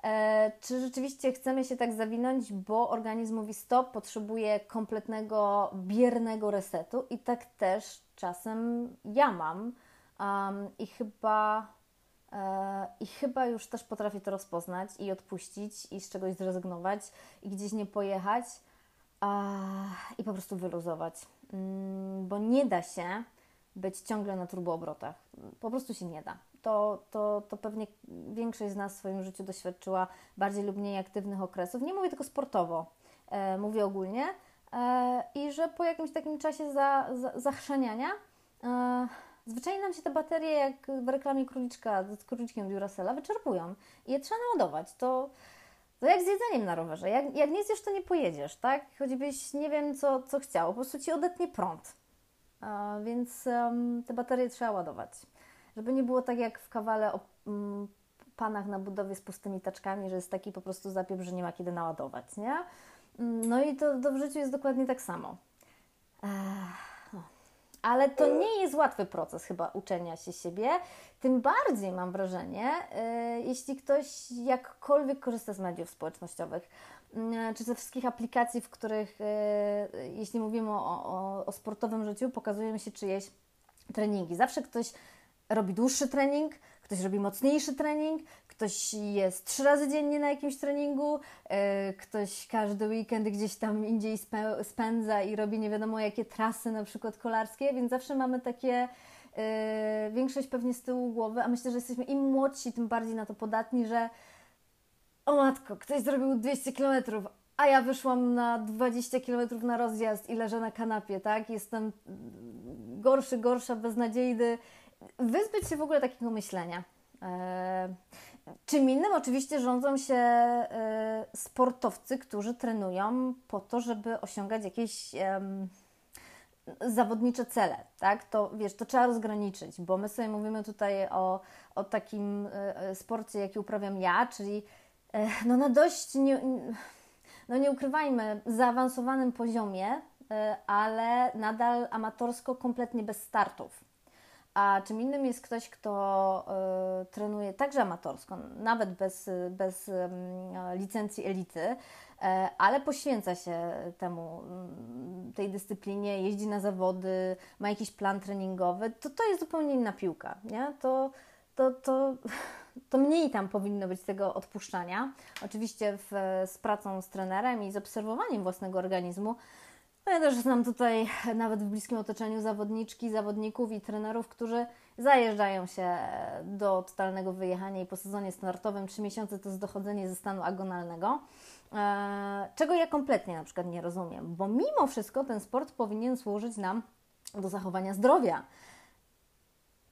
e, czy rzeczywiście chcemy się tak zawinąć, bo organizm mówi stop, potrzebuje kompletnego, biernego resetu? I tak też czasem ja mam um, i chyba e, i chyba już też potrafię to rozpoznać i odpuścić i z czegoś zrezygnować i gdzieś nie pojechać i po prostu wyluzować, bo nie da się być ciągle na turboobrotach. Po prostu się nie da to, to, to pewnie większość z nas w swoim życiu doświadczyła bardziej lub mniej aktywnych okresów. Nie mówię tylko sportowo, e, mówię ogólnie. E, I że po jakimś takim czasie za, za, zachrzaniania e, zwyczajnie nam się te baterie, jak w reklamie króliczka z króliczkiem Duracella, wyczerpują. I je trzeba naładować. To, to jak z jedzeniem na rowerze. Jak, jak nie zjesz, to nie pojedziesz, tak? Choćbyś nie wiem, co, co chciał. Po prostu Ci odetnie prąd. E, więc um, te baterie trzeba ładować żeby nie było tak jak w kawale o panach na budowie z pustymi taczkami, że jest taki po prostu zapiew, że nie ma kiedy naładować, nie? Mm, no i to, to w życiu jest dokładnie tak samo. no. Ale to nie jest łatwy proces chyba uczenia się siebie. Tym bardziej mam wrażenie, yy, jeśli ktoś jakkolwiek korzysta z mediów społecznościowych, yy, czy ze wszystkich aplikacji, w których, yy, jeśli mówimy o, o, o sportowym życiu, pokazują się czyjeś treningi. Zawsze ktoś robi dłuższy trening, ktoś robi mocniejszy trening, ktoś jest trzy razy dziennie na jakimś treningu, yy, ktoś każdy weekend gdzieś tam indziej spędza i robi nie wiadomo jakie trasy, na przykład kolarskie, więc zawsze mamy takie yy, większość pewnie z tyłu głowy, a myślę, że jesteśmy im młodsi, tym bardziej na to podatni, że o matko, ktoś zrobił 200 kilometrów, a ja wyszłam na 20 km na rozjazd i leżę na kanapie, tak? Jestem gorszy, gorsza, beznadziejny wyzbyć się w ogóle takiego myślenia. E, czym innym oczywiście rządzą się e, sportowcy, którzy trenują po to, żeby osiągać jakieś zawodnicze cele, tak? To wiesz, to trzeba rozgraniczyć, bo my sobie mówimy tutaj o, o takim e, sporcie, jaki uprawiam ja, czyli no na dość, nie, no nie ukrywajmy, zaawansowanym poziomie, ale nadal amatorsko, kompletnie bez startów. A czym innym jest ktoś, kto y, trenuje także amatorsko, nawet bez, bez y, licencji elity, y, ale poświęca się temu, tej dyscyplinie, jeździ na zawody, ma jakiś plan treningowy, to to jest zupełnie inna piłka. Nie? To, to, to, to mniej tam powinno być tego odpuszczania. Oczywiście w, z pracą z trenerem i z obserwowaniem własnego organizmu, no ja też znam tutaj nawet w bliskim otoczeniu zawodniczki, zawodników i trenerów, którzy zajeżdżają się do totalnego wyjechania i po sezonie startowym trzy miesiące to jest dochodzenie ze stanu agonalnego. E, czego ja kompletnie na przykład nie rozumiem, bo mimo wszystko ten sport powinien służyć nam do zachowania zdrowia.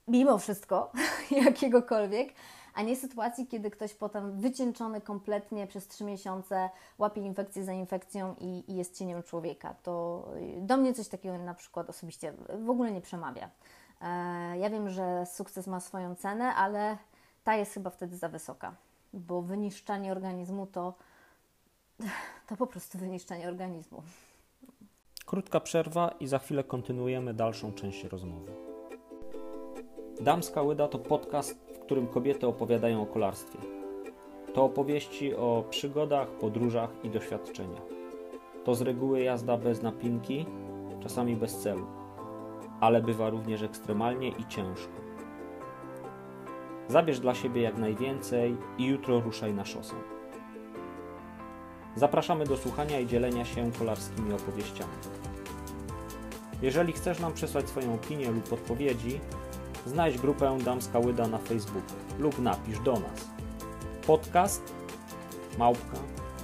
Mimo wszystko, jakiegokolwiek a nie sytuacji, kiedy ktoś potem wycieńczony kompletnie przez trzy miesiące łapie infekcję za infekcją i, i jest cieniem człowieka. To y, do mnie coś takiego na przykład osobiście w ogóle nie przemawia. E, ja wiem, że sukces ma swoją cenę, ale ta jest chyba wtedy za wysoka, bo wyniszczanie organizmu to, to po prostu wyniszczenie organizmu. Krótka przerwa i za chwilę kontynuujemy dalszą część rozmowy. Damska Łyda to podcast którym kobiety opowiadają o kolarstwie. To opowieści o przygodach, podróżach i doświadczeniach. To z reguły jazda bez napinki, czasami bez celu, ale bywa również ekstremalnie i ciężko. Zabierz dla siebie jak najwięcej i jutro ruszaj na szosę. Zapraszamy do słuchania i dzielenia się kolarskimi opowieściami. Jeżeli chcesz nam przesłać swoją opinię lub odpowiedzi, Znajdź grupę Damska Łyda na Facebooku lub napisz do nas. Podcast małpka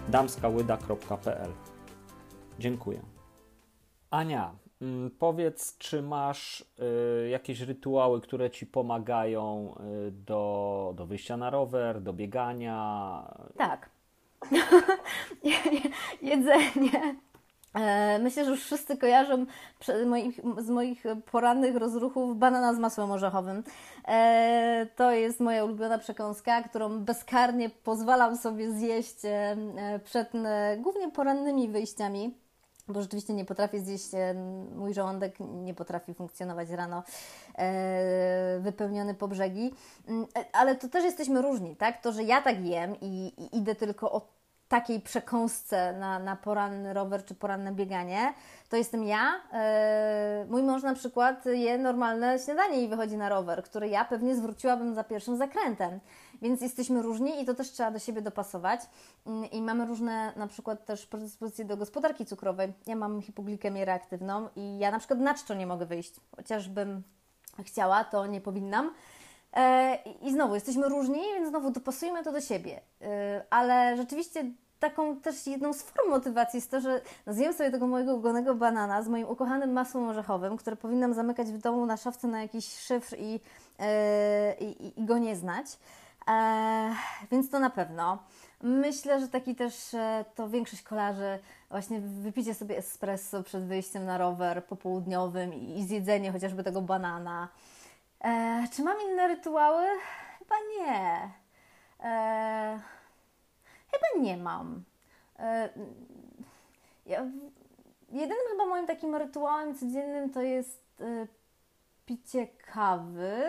damskałyda.pl Dziękuję. Ania, mm, powiedz, czy masz y, jakieś rytuały, które ci pomagają y, do, do wyjścia na rower, do biegania? Tak. Jedzenie, myślę, że już wszyscy kojarzą z moich porannych rozruchów banana z masłem orzechowym. E, to jest moja ulubiona przekąska, którą bezkarnie pozwalam sobie zjeść e, przed głównie porannymi wyjściami bo rzeczywiście nie potrafię zjeść, mój żołądek nie potrafi funkcjonować rano wypełniony po brzegi, mm, ale to też jesteśmy różni, tak? To, że ja tak jem i idę tylko od takiej przekąsce na, na poranny rower czy poranne bieganie, to jestem ja. Yy, mój mąż na przykład je normalne śniadanie i wychodzi na rower, który ja pewnie zwróciłabym za pierwszym zakrętem. Więc jesteśmy różni i to też trzeba do siebie dopasować. Yy, I mamy różne na przykład też predyspozycje do gospodarki cukrowej. Ja mam hipoglikemię reaktywną i ja na przykład na czczo nie mogę wyjść. Chociażbym chciała, to nie powinnam. E, I znowu, jesteśmy różni, więc znowu dopasujmy to do siebie. E, ale rzeczywiście taką też jedną z form motywacji jest to, że zjem sobie tego mojego ugonego banana z moim ukochanym masłem orzechowym, które powinnam zamykać w domu na szafce na jakiś szyfr i, e, i, i go nie znać. więc to na pewno. Myślę, że taki też to większość kolarzy właśnie wypicie sobie espresso przed wyjściem na rower popołudniowym i zjedzenie chociażby tego banana. E, czy mam inne rytuały? Chyba nie. E, chyba nie mam. E, ja, jedynym chyba moim takim rytuałem codziennym to jest e, picie kawy,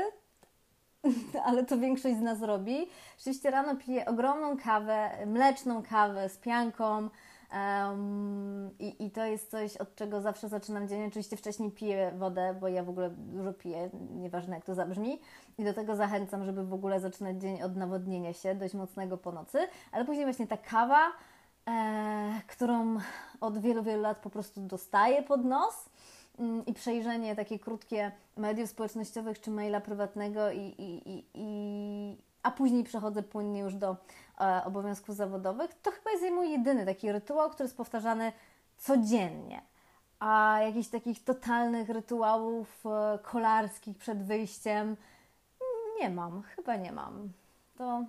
ale to większość z nas robi. Oczywiście rano piję ogromną kawę, mleczną kawę z pianką, Um, i, I to jest coś, od czego zawsze zaczynam dzień. Oczywiście wcześniej piję wodę, bo ja w ogóle dużo piję, nieważne jak to zabrzmi. I do tego zachęcam, żeby w ogóle zaczynać dzień od nawodnienia się, dość mocnego po nocy. Ale później właśnie ta kawa, e, którą od wielu, wielu lat po prostu dostaję pod nos mm, i przejrzenie takie krótkie mediów społecznościowych czy maila prywatnego i, i, i, i a później przechodzę płynnie już do obowiązków zawodowych, to chyba jest mój jedyny taki rytuał, który jest powtarzany codziennie. A jakichś takich totalnych rytuałów e, kolarskich przed wyjściem nie mam, chyba nie mam. To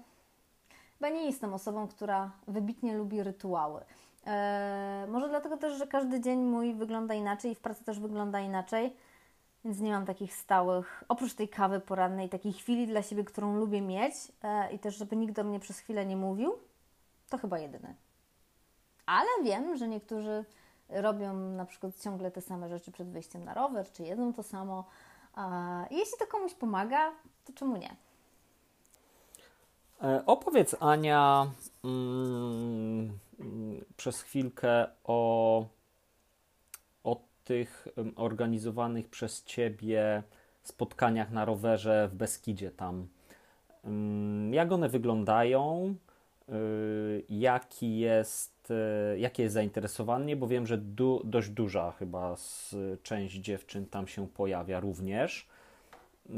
chyba nie jestem osobą, która wybitnie lubi rytuały. E, może dlatego też, że każdy dzień mój wygląda inaczej i w pracy też wygląda inaczej więc nie mam takich stałych, oprócz tej kawy porannej, takiej chwili dla siebie, którą lubię mieć e, i też, żeby nikt do mnie przez chwilę nie mówił, to chyba jedyne. Ale wiem, że niektórzy robią na przykład ciągle te same rzeczy przed wyjściem na rower, czy jedzą to samo, Jeśli to komuś pomaga, to czemu nie? E, opowiedz, Ania, mm, przez chwilkę o tych organizowanych przez Ciebie spotkaniach na rowerze w Beskidzie tam. Jak one wyglądają? Y, jaki jest, y, jakie jest zainteresowanie, bo wiem, że du, dość duża chyba część dziewczyn tam się pojawia również. Y,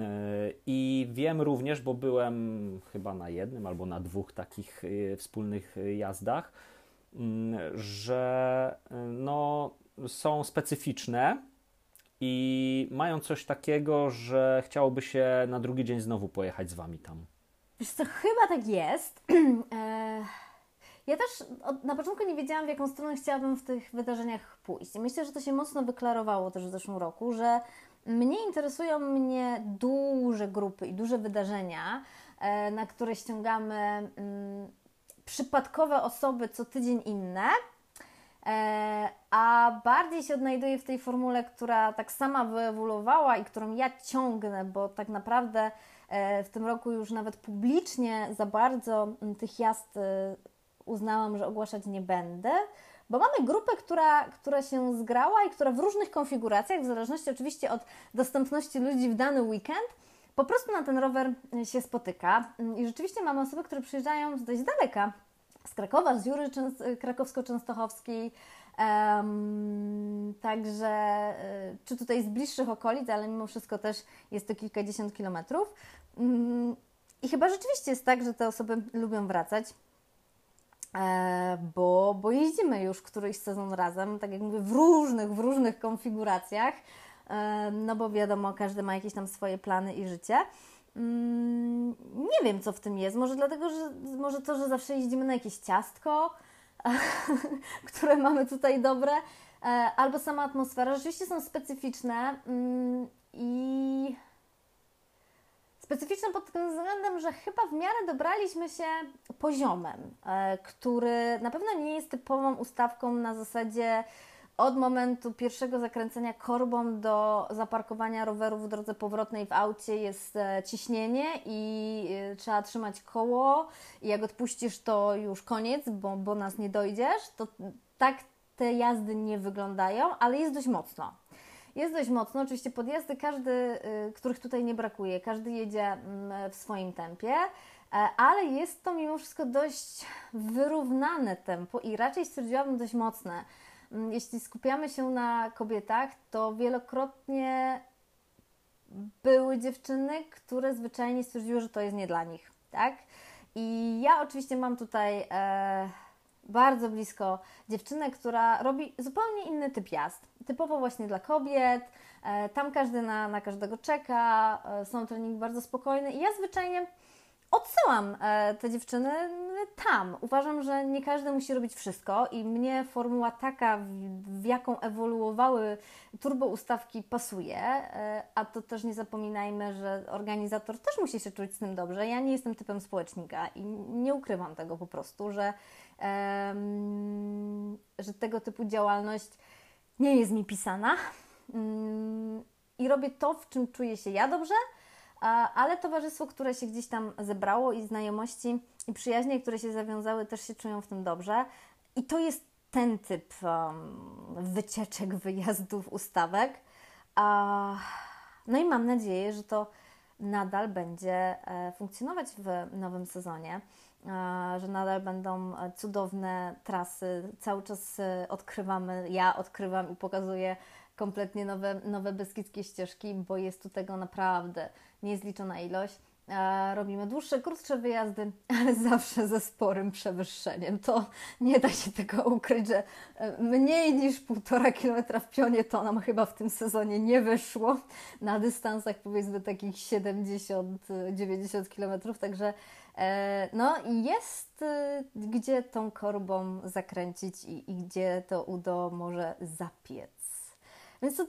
I wiem również, bo byłem chyba na jednym albo na dwóch takich wspólnych jazdach, mm, że no, są specyficzne i mają coś takiego, że chciałoby się na drugi dzień znowu pojechać z wami tam. Wiesz co, chyba tak jest. E, ja też na początku nie wiedziałam, w jaką stronę chciałabym w tych wydarzeniach pójść. Myślę, że to się mocno wyklarowało też w zeszłym roku, że mnie interesują mnie duże grupy i duże wydarzenia, e, na które ściągamy mm, przypadkowe osoby co tydzień inne, a bardziej się odnajduję w tej formule, która tak sama wyewoluowała i którą ja ciągnę, bo tak naprawdę E, w tym roku już nawet publicznie za bardzo tych jazd e, uznałam, że ogłaszać nie będę, bo mamy grupę, która, która się zgrała i która w różnych konfiguracjach, w zależności oczywiście od dostępności ludzi w dany weekend, po prostu na ten rower e, się spotyka. Mm, I rzeczywiście mamy osoby, które przyjeżdżają z dość daleka, z Krakowa, z Jury krakowsko-częstochowskiej, um, także czy tutaj z bliższych okolic, ale mimo wszystko też jest to kilkadziesiąt kilometrów. Mm, I chyba rzeczywiście jest tak, że te osoby lubią wracać, e, bo, bo jeździmy już któryś sezon razem, tak jak mówię, w różnych, w różnych konfiguracjach, e, no bo wiadomo, każdy ma jakieś tam swoje plany i życie. Mm, nie wiem, co w tym jest. Może dlatego, że może to, że zawsze jeździmy na jakieś ciastko, które mamy tutaj dobre, e, albo sama atmosfera. Rzeczywiście są specyficzne mm, i Specyficzne pod tym względem, że chyba w miarę dobraliśmy się poziomem, e, który na pewno nie jest typową ustawką na zasadzie od momentu pierwszego zakręcenia korbą do zaparkowania roweru w drodze powrotnej w aucie jest e, ciśnienie i e, trzeba trzymać koło. I jak odpuścisz to już koniec, bo, bo nas nie dojdziesz, to tak te jazdy nie wyglądają, ale jest dość mocno. Jest dość mocno, oczywiście podjazdy każdy, y, których tutaj nie brakuje, każdy jedzie mm, w swoim tempie, e, ale jest to mimo wszystko dość wyrównane tempo i raczej stwierdziłabym dość mocne. Mm, jeśli skupiamy się na kobietach, to wielokrotnie były dziewczyny, które zwyczajnie stwierdziły, że to jest nie dla nich, tak? I ja oczywiście mam tutaj e, bardzo blisko dziewczynę, która robi zupełnie inny typ jazd. Typowo właśnie dla kobiet. E, tam każdy na, na każdego czeka, e, są treningi bardzo spokojne i ja zwyczajnie odsyłam e, te dziewczyny tam. Uważam, że nie każdy musi robić wszystko i mnie formuła taka, w jaką ewoluowały turbo ustawki pasuje, a to też nie zapominajmy, że organizator też musi się czuć z tym dobrze. Ja nie jestem typem społecznika i nie ukrywam tego po prostu, że że tego typu działalność nie jest mi pisana mm, i robię to, w czym czuję się ja dobrze, ale towarzystwo, które się gdzieś tam zebrało i znajomości i przyjaźnie, które się zawiązały, też się czują w tym dobrze. I to jest ten typ um, wycieczek, wyjazdów, ustawek. no i mam nadzieję, że to nadal będzie e, funkcjonować w nowym sezonie że nadal będą e, cudowne trasy. Cały czas e, odkrywamy, ja odkrywam i pokazuję kompletnie nowe, nowe beskidzkie ścieżki, bo jest tu tego naprawdę niezliczona ilość. Robimy dłuższe, krótsze wyjazdy, ale zawsze ze sporym przewyższeniem. To nie da się tego ukryć, że e, mniej niż półtora kilometra w pionie to nam chyba w tym sezonie nie wyszło na dystansach powiedzmy takich 70-90 kilometrów, także E, no i jest gdzie tą korbą zakręcić i, i gdzie to udo może zapiec. Więc to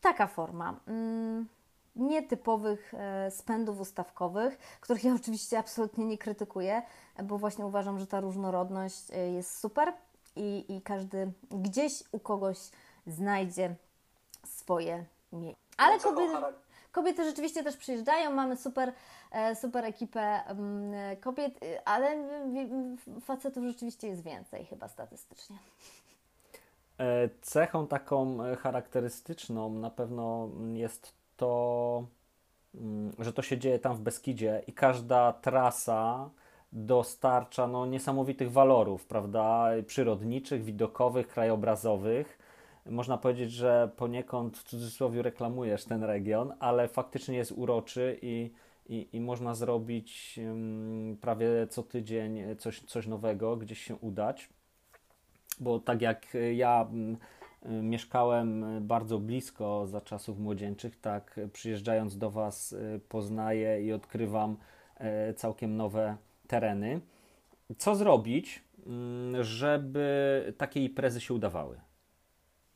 taka forma mm, nietypowych e, spędów ustawkowych, których ja oczywiście absolutnie nie krytykuję, bo właśnie uważam, że ta różnorodność e, jest super i, i każdy gdzieś u kogoś znajdzie swoje miejsce. Ale kobiety kobiety rzeczywiście też przyjeżdżają, mamy super, e, super ekipę mm, kobiet, ale facetów rzeczywiście jest więcej chyba statystycznie. Cechą taką charakterystyczną na pewno jest to, mm, że to się dzieje tam w Beskidzie i każda trasa dostarcza no, niesamowitych walorów, prawda, przyrodniczych, widokowych, krajobrazowych. Można powiedzieć, że poniekąd w cudzysłowie reklamujesz ten region, ale faktycznie jest uroczy i, i, i można zrobić um, prawie co tydzień coś, coś nowego, gdzieś się udać. Bo tak jak ja um, mieszkałem bardzo blisko za czasów młodzieńczych, tak przyjeżdżając do Was poznaję i odkrywam e, całkiem nowe tereny. Co zrobić, żeby takie imprezy się udawały?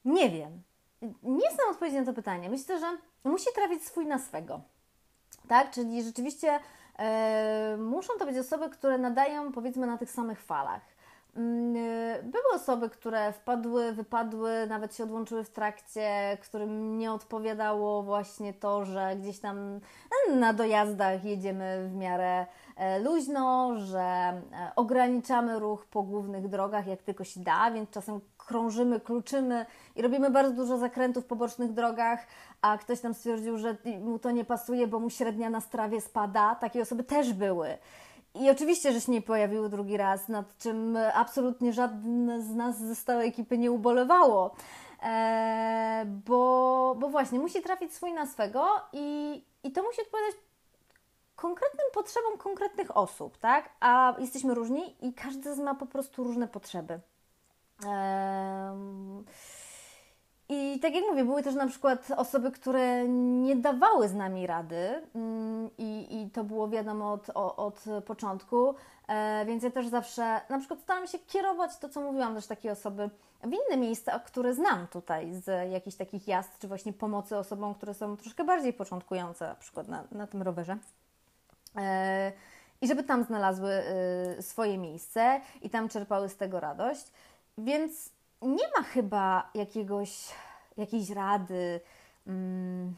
Nie wiem. Nie znam odpowiedzi na to pytanie. Myślę, że musi trafić swój na swego. Tak? Czyli rzeczywiście e, muszą to być osoby, które nadają powiedzmy na tych samych falach. Mm, e, były osoby, które wpadły, wypadły, nawet się odłączyły w trakcie, którym nie odpowiadało właśnie to, że gdzieś tam na dojazdach jedziemy w miarę E, luźno, że e, ograniczamy ruch po głównych drogach jak tylko się da, więc czasem krążymy, kluczymy i robimy bardzo dużo zakrętów po bocznych drogach, a ktoś tam stwierdził, że mu to nie pasuje, bo mu średnia na strawie spada. Takie osoby też były. I oczywiście, że się nie pojawiły drugi raz, nad czym absolutnie żadne z nas ze stałej ekipy nie ubolewało. Eee, bo, bo właśnie musi trafić swój na swego i, i to musi odpowiadać konkretnym potrzebom konkretnych osób, tak? A jesteśmy różni i każdy z ma po prostu różne potrzeby. I tak jak mówię, były też na przykład osoby, które nie dawały z nami rady, mm, i, i to było wiadomo od, od początku, e, więc ja też zawsze na przykład staram się kierować to, co mówiłam, też takie osoby w inne miejsca, które znam tutaj z jakichś takich jazd, czy właśnie pomocy osobom, które są troszkę bardziej początkujące, na przykład na, na tym rowerze. E, i żeby tam znalazły e, swoje miejsce i tam czerpały z tego radość. Więc nie ma chyba jakiegoś, jakiejś rady, mm,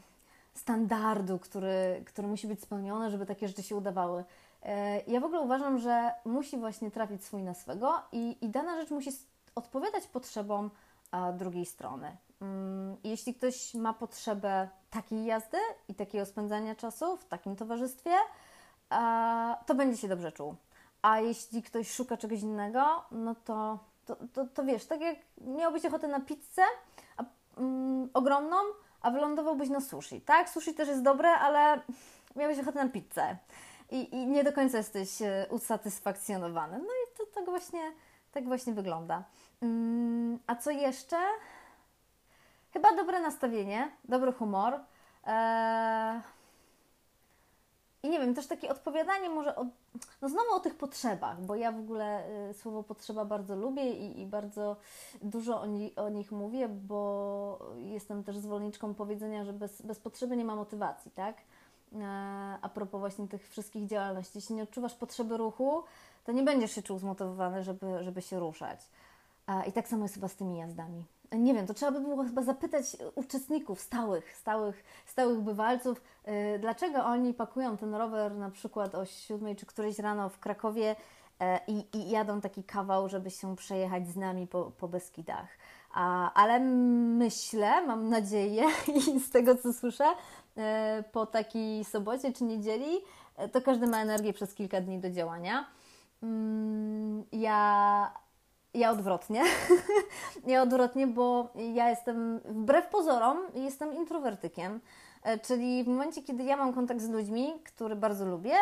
standardu, który, który musi być spełniony, żeby takie rzeczy się udawały. E, ja w ogóle uważam, że musi właśnie trafić swój na swego i, i dana rzecz musi odpowiadać potrzebom drugiej strony. Mm, jeśli ktoś ma potrzebę takiej jazdy i takiego spędzania czasu w takim towarzystwie, to będzie się dobrze czuł. A jeśli ktoś szuka czegoś innego, no to, to, to, to wiesz, tak jak miałbyś ochotę na pizzę a, mm, ogromną, a wylądowałbyś na sushi, tak? Sushi też jest dobre, ale miałbyś ochotę na pizzę i, i nie do końca jesteś e, usatysfakcjonowany. No i to tak właśnie, tak właśnie wygląda. Mm, a co jeszcze? Chyba dobre nastawienie, dobry humor. Eee, i nie wiem, też takie odpowiadanie może o, no znowu o tych potrzebach, bo ja w ogóle y, słowo potrzeba bardzo lubię i, i bardzo dużo o, ni, o, nich mówię, bo jestem też zwolenniczką powiedzenia, że bez, bez potrzeby nie ma motywacji, tak? E, a propos właśnie tych wszystkich działalności. Jeśli nie odczuwasz potrzeby ruchu, to nie będziesz się czuł zmotywowany, żeby, żeby się ruszać. E, I tak samo jest chyba z tymi jazdami nie wiem, to trzeba by było chyba zapytać uczestników stałych, stałych, stałych bywalców, yy, dlaczego oni pakują ten rower na przykład o 7 czy którejś rano w Krakowie yy, i, jadą taki kawał, żeby się przejechać z nami po, po Beskidach. A, ale myślę, mam nadzieję i z tego co słyszę, po takiej sobocie czy niedzieli, to każdy ma energię przez kilka dni do działania. Mm, ja ja odwrotnie. ja odwrotnie, bo ja jestem, wbrew pozorom, jestem introwertykiem. E, czyli w momencie, kiedy ja mam kontakt z ludźmi, który bardzo lubię,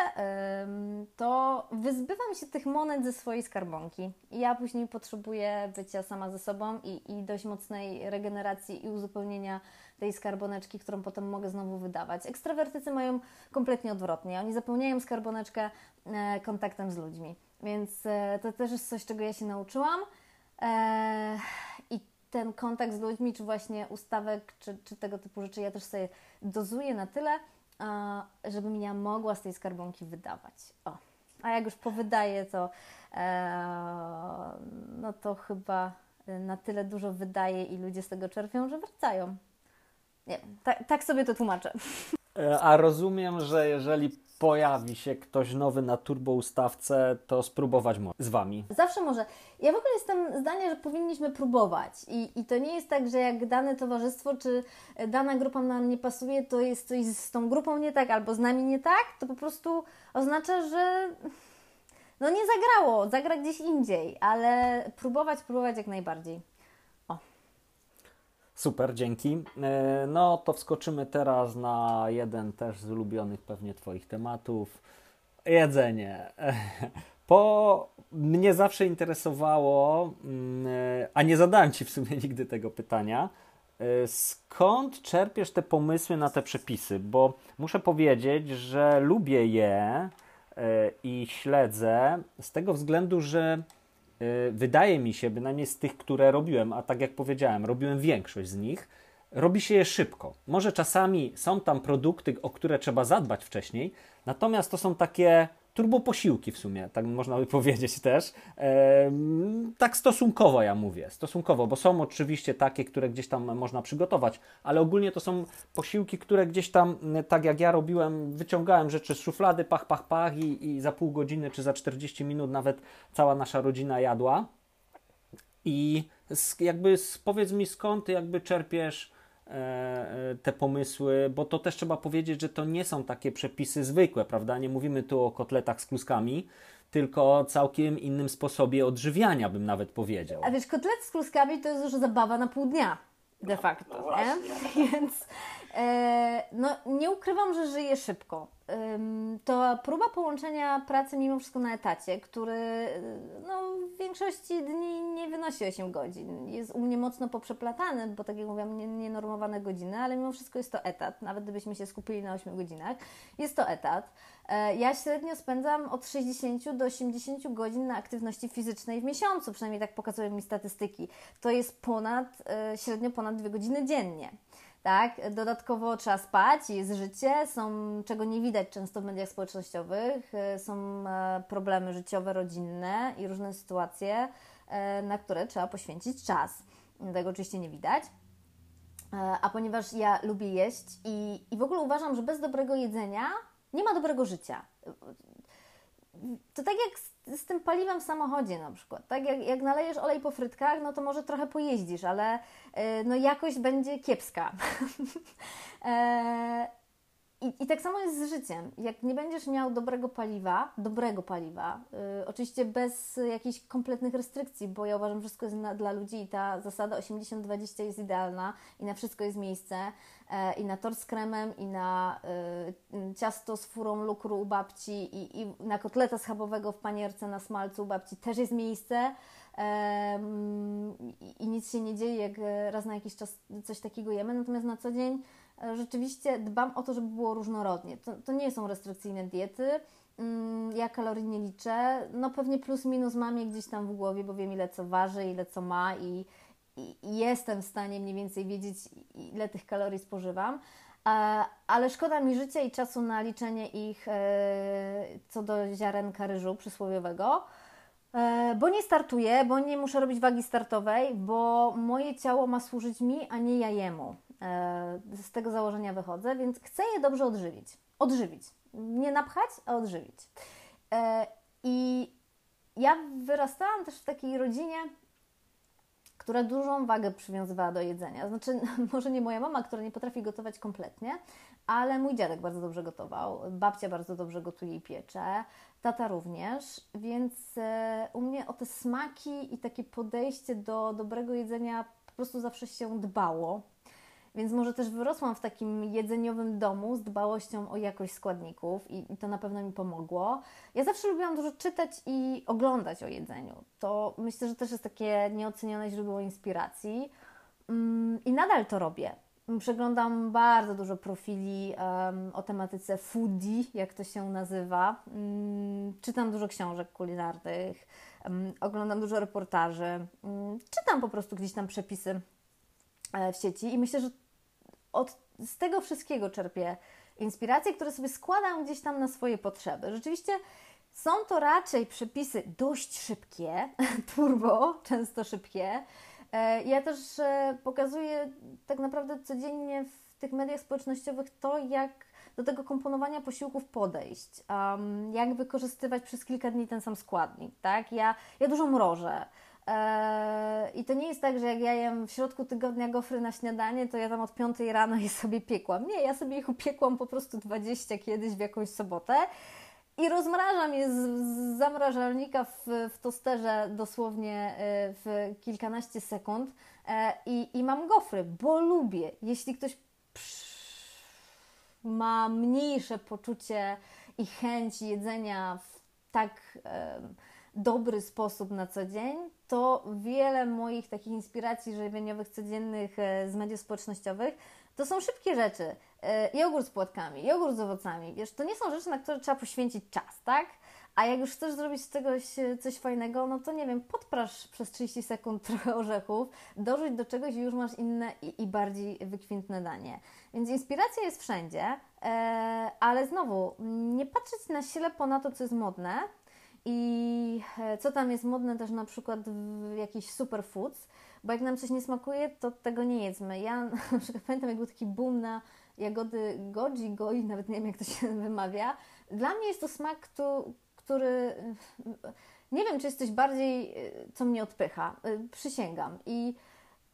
to wyzbywam się tych monet ze swojej skarbonki. Ja później potrzebuję bycia sama ze sobą i, i dość mocnej regeneracji i uzupełnienia tej skarboneczki, którą potem mogę znowu wydawać. Ekstrawertycy mają kompletnie odwrotnie. Oni zapełniają skarboneczkę e, kontaktem z ludźmi. Więc e, to też jest coś, czego ja się nauczyłam. E, I ten kontakt z ludźmi, czy właśnie ustawek, czy, czy tego typu rzeczy, ja też sobie dozuję na tyle, żebym ja mogła z tej skarbonki wydawać. O. A jak już powydaję, to, e, no to chyba na tyle dużo wydaje i ludzie z tego czerpią, że wracają. Nie tak, tak sobie to tłumaczę. A rozumiem, że jeżeli pojawi się ktoś nowy na turboustawce, to spróbować z Wami. Zawsze może. Ja w ogóle jestem zdania, że powinniśmy próbować. I, I to nie jest tak, że jak dane towarzystwo czy dana grupa nam nie pasuje, to jest coś z tą grupą nie tak albo z nami nie tak. To po prostu oznacza, że no nie zagrało, zagra gdzieś indziej, ale próbować, próbować jak najbardziej. Super, dzięki. E, no to wskoczymy teraz na jeden też z ulubionych pewnie Twoich tematów. Jedzenie. Po mnie zawsze interesowało, mm, e, a nie zadałem Ci w sumie nigdy tego pytania, e, skąd czerpiesz te pomysły na te przepisy? Bo muszę powiedzieć, że lubię je i śledzę z tego względu, że wydaje mi się, bynajmniej z tych, które robiłem, a tak jak powiedziałem, robiłem większość z nich, robi się je szybko. Może czasami są tam produkty, o które trzeba zadbać wcześniej, natomiast to są takie turbo posiłki w sumie, tak można by powiedzieć też. Tak stosunkowo ja mówię, stosunkowo, bo są oczywiście takie, które gdzieś tam można przygotować, ale ogólnie to są posiłki, które gdzieś tam, tak jak ja robiłem, wyciągałem rzeczy z szuflady, pach, pach, pach i, i za pół godziny czy za 40 minut nawet cała nasza rodzina jadła. I jakby powiedz mi skąd jakby czerpiesz te pomysły, bo to też trzeba powiedzieć, że to nie są takie przepisy zwykłe, prawda? Nie mówimy tu o kotletach z kluskami, tylko o całkiem innym sposobie odżywiania, bym nawet powiedział. A wiesz, kotlet z kluskami to jest już zabawa na pół dnia de facto, no nie? Więc e, no, nie ukrywam, że żyję szybko. To próba połączenia pracy mimo wszystko na etacie, który no, w większości dni nie wynosi 8 godzin. Jest u mnie mocno poprzeplatany, bo tak jak mówiłam, nienormowane nie godziny, ale mimo wszystko jest to etat. Nawet gdybyśmy się skupili na 8 godzinach, jest to etat. E, ja średnio spędzam od 60 do 80 godzin na aktywności fizycznej w miesiącu, przynajmniej tak pokazują mi statystyki. To jest ponad, e, średnio ponad 2 godziny dziennie tak? Dodatkowo trzeba spać, jest życie, są, czego nie widać często w mediach społecznościowych, e, są e, problemy życiowe, rodzinne i różne sytuacje, e, na które trzeba poświęcić czas. Tego oczywiście nie widać. A ponieważ ja lubię jeść i, i w ogóle uważam, że bez dobrego jedzenia nie ma dobrego życia to tak jak z, tym paliwem w samochodzie na przykład, tak? Jak, jak nalejesz olej po frytkach, no to może trochę pojeździsz, ale yy, no jakość będzie kiepska. e, i, I tak samo jest z życiem. Jak nie będziesz miał dobrego paliwa, dobrego paliwa, yy, oczywiście bez jakichś kompletnych restrykcji, bo ja uważam, że wszystko jest na, dla ludzi i ta zasada 80-20 jest idealna i na wszystko jest miejsce. Yy, I na tort z kremem, i na yy, ciasto z furą lukru u babci, i, i na kotleta schabowego w panierce na smalcu u babci też jest miejsce. I nic się nie dzieje, jak raz na jakiś czas coś takiego jemy, natomiast na co dzień E, rzeczywiście dbam o to, żeby było różnorodnie. To, to nie są restrykcyjne diety. Mm, ja kalorii nie liczę. No pewnie plus minus mam je gdzieś tam w głowie, bo wiem ile co waży, ile co ma i, i, i jestem w stanie mniej więcej wiedzieć, ile tych kalorii spożywam. E, ale szkoda mi życia i czasu na liczenie ich e, co do ziarenka ryżu przysłowiowego, bo nie startuję, bo nie muszę robić wagi startowej, bo moje ciało ma służyć mi, a nie ja jemu. E, z tego założenia wychodzę, więc chcę je dobrze odżywić. Odżywić. Nie napchać, a odżywić. E, I ja wyrastałam też w takiej rodzinie, która dużą wagę przywiązywała do jedzenia. Znaczy, może nie moja mama, która nie potrafi gotować kompletnie, ale mój dziadek bardzo dobrze gotował, babcia bardzo dobrze gotuje i piecze, tata również, więc e, u mnie o te smaki i takie podejście do dobrego jedzenia po prostu zawsze się dbało. Więc może też wyrosłam w takim jedzeniowym domu z dbałością o jakość składników i, i, to na pewno mi pomogło. Ja zawsze lubiłam dużo czytać i oglądać o jedzeniu. To myślę, że też jest takie nieocenione źródło inspiracji mm, i nadal to robię. Przeglądam bardzo dużo profili um, o tematyce foodie, jak to się nazywa. Um, czytam dużo książek kulinarnych, um, oglądam dużo reportaży, mm, czytam po prostu gdzieś tam przepisy e, w sieci i myślę, że od, z tego wszystkiego czerpię inspiracje, które sobie składam gdzieś tam na swoje potrzeby. Rzeczywiście są to raczej przepisy dość szybkie, turbo, często szybkie. E, ja też e, pokazuję tak naprawdę codziennie w tych mediach społecznościowych to, jak do tego komponowania posiłków podejść, um, jak wykorzystywać przez kilka dni ten sam składnik, tak? Ja, ja dużo mrożę. Eee, I to nie jest tak, że jak ja jem w środku tygodnia gofry na śniadanie, to ja tam od 5 rano je sobie piekłam. Nie, ja sobie ich upiekłam po prostu 20 kiedyś w jakąś sobotę i rozmrażam je z, zamrażalnika w, w tosterze dosłownie e, w kilkanaście sekund e, i, i mam gofry, bo lubię. Jeśli ktoś ma mniejsze poczucie i chęć jedzenia w tak dobry sposób na co dzień, to wiele moich takich inspiracji żywieniowych codziennych e, z mediów społecznościowych to są szybkie rzeczy. E, jogurt z płatkami, jogurt z owocami. Wiesz, to nie są rzeczy, na które trzeba poświęcić czas, tak? A jak już chcesz zrobić z czegoś e, coś fajnego, no to nie wiem, podprasz przez 30 sekund trochę orzechów, dorzuć do czegoś i już masz inne i, i bardziej wykwintne danie. Więc inspiracja jest wszędzie, ale znowu, nie patrzeć na ślepo na to, co jest modne i e, co tam jest modne też na przykład w jakichś superfoods, bo jak nam coś nie smakuje, to tego nie jedzmy. Ja na przykład pamiętam, jak był taki boom na jagody goji, goi, nawet nie wiem jak to się wymawia. Dla mnie jest to smak, który nie wiem, czy jest coś bardziej, co mnie odpycha. Przysięgam. I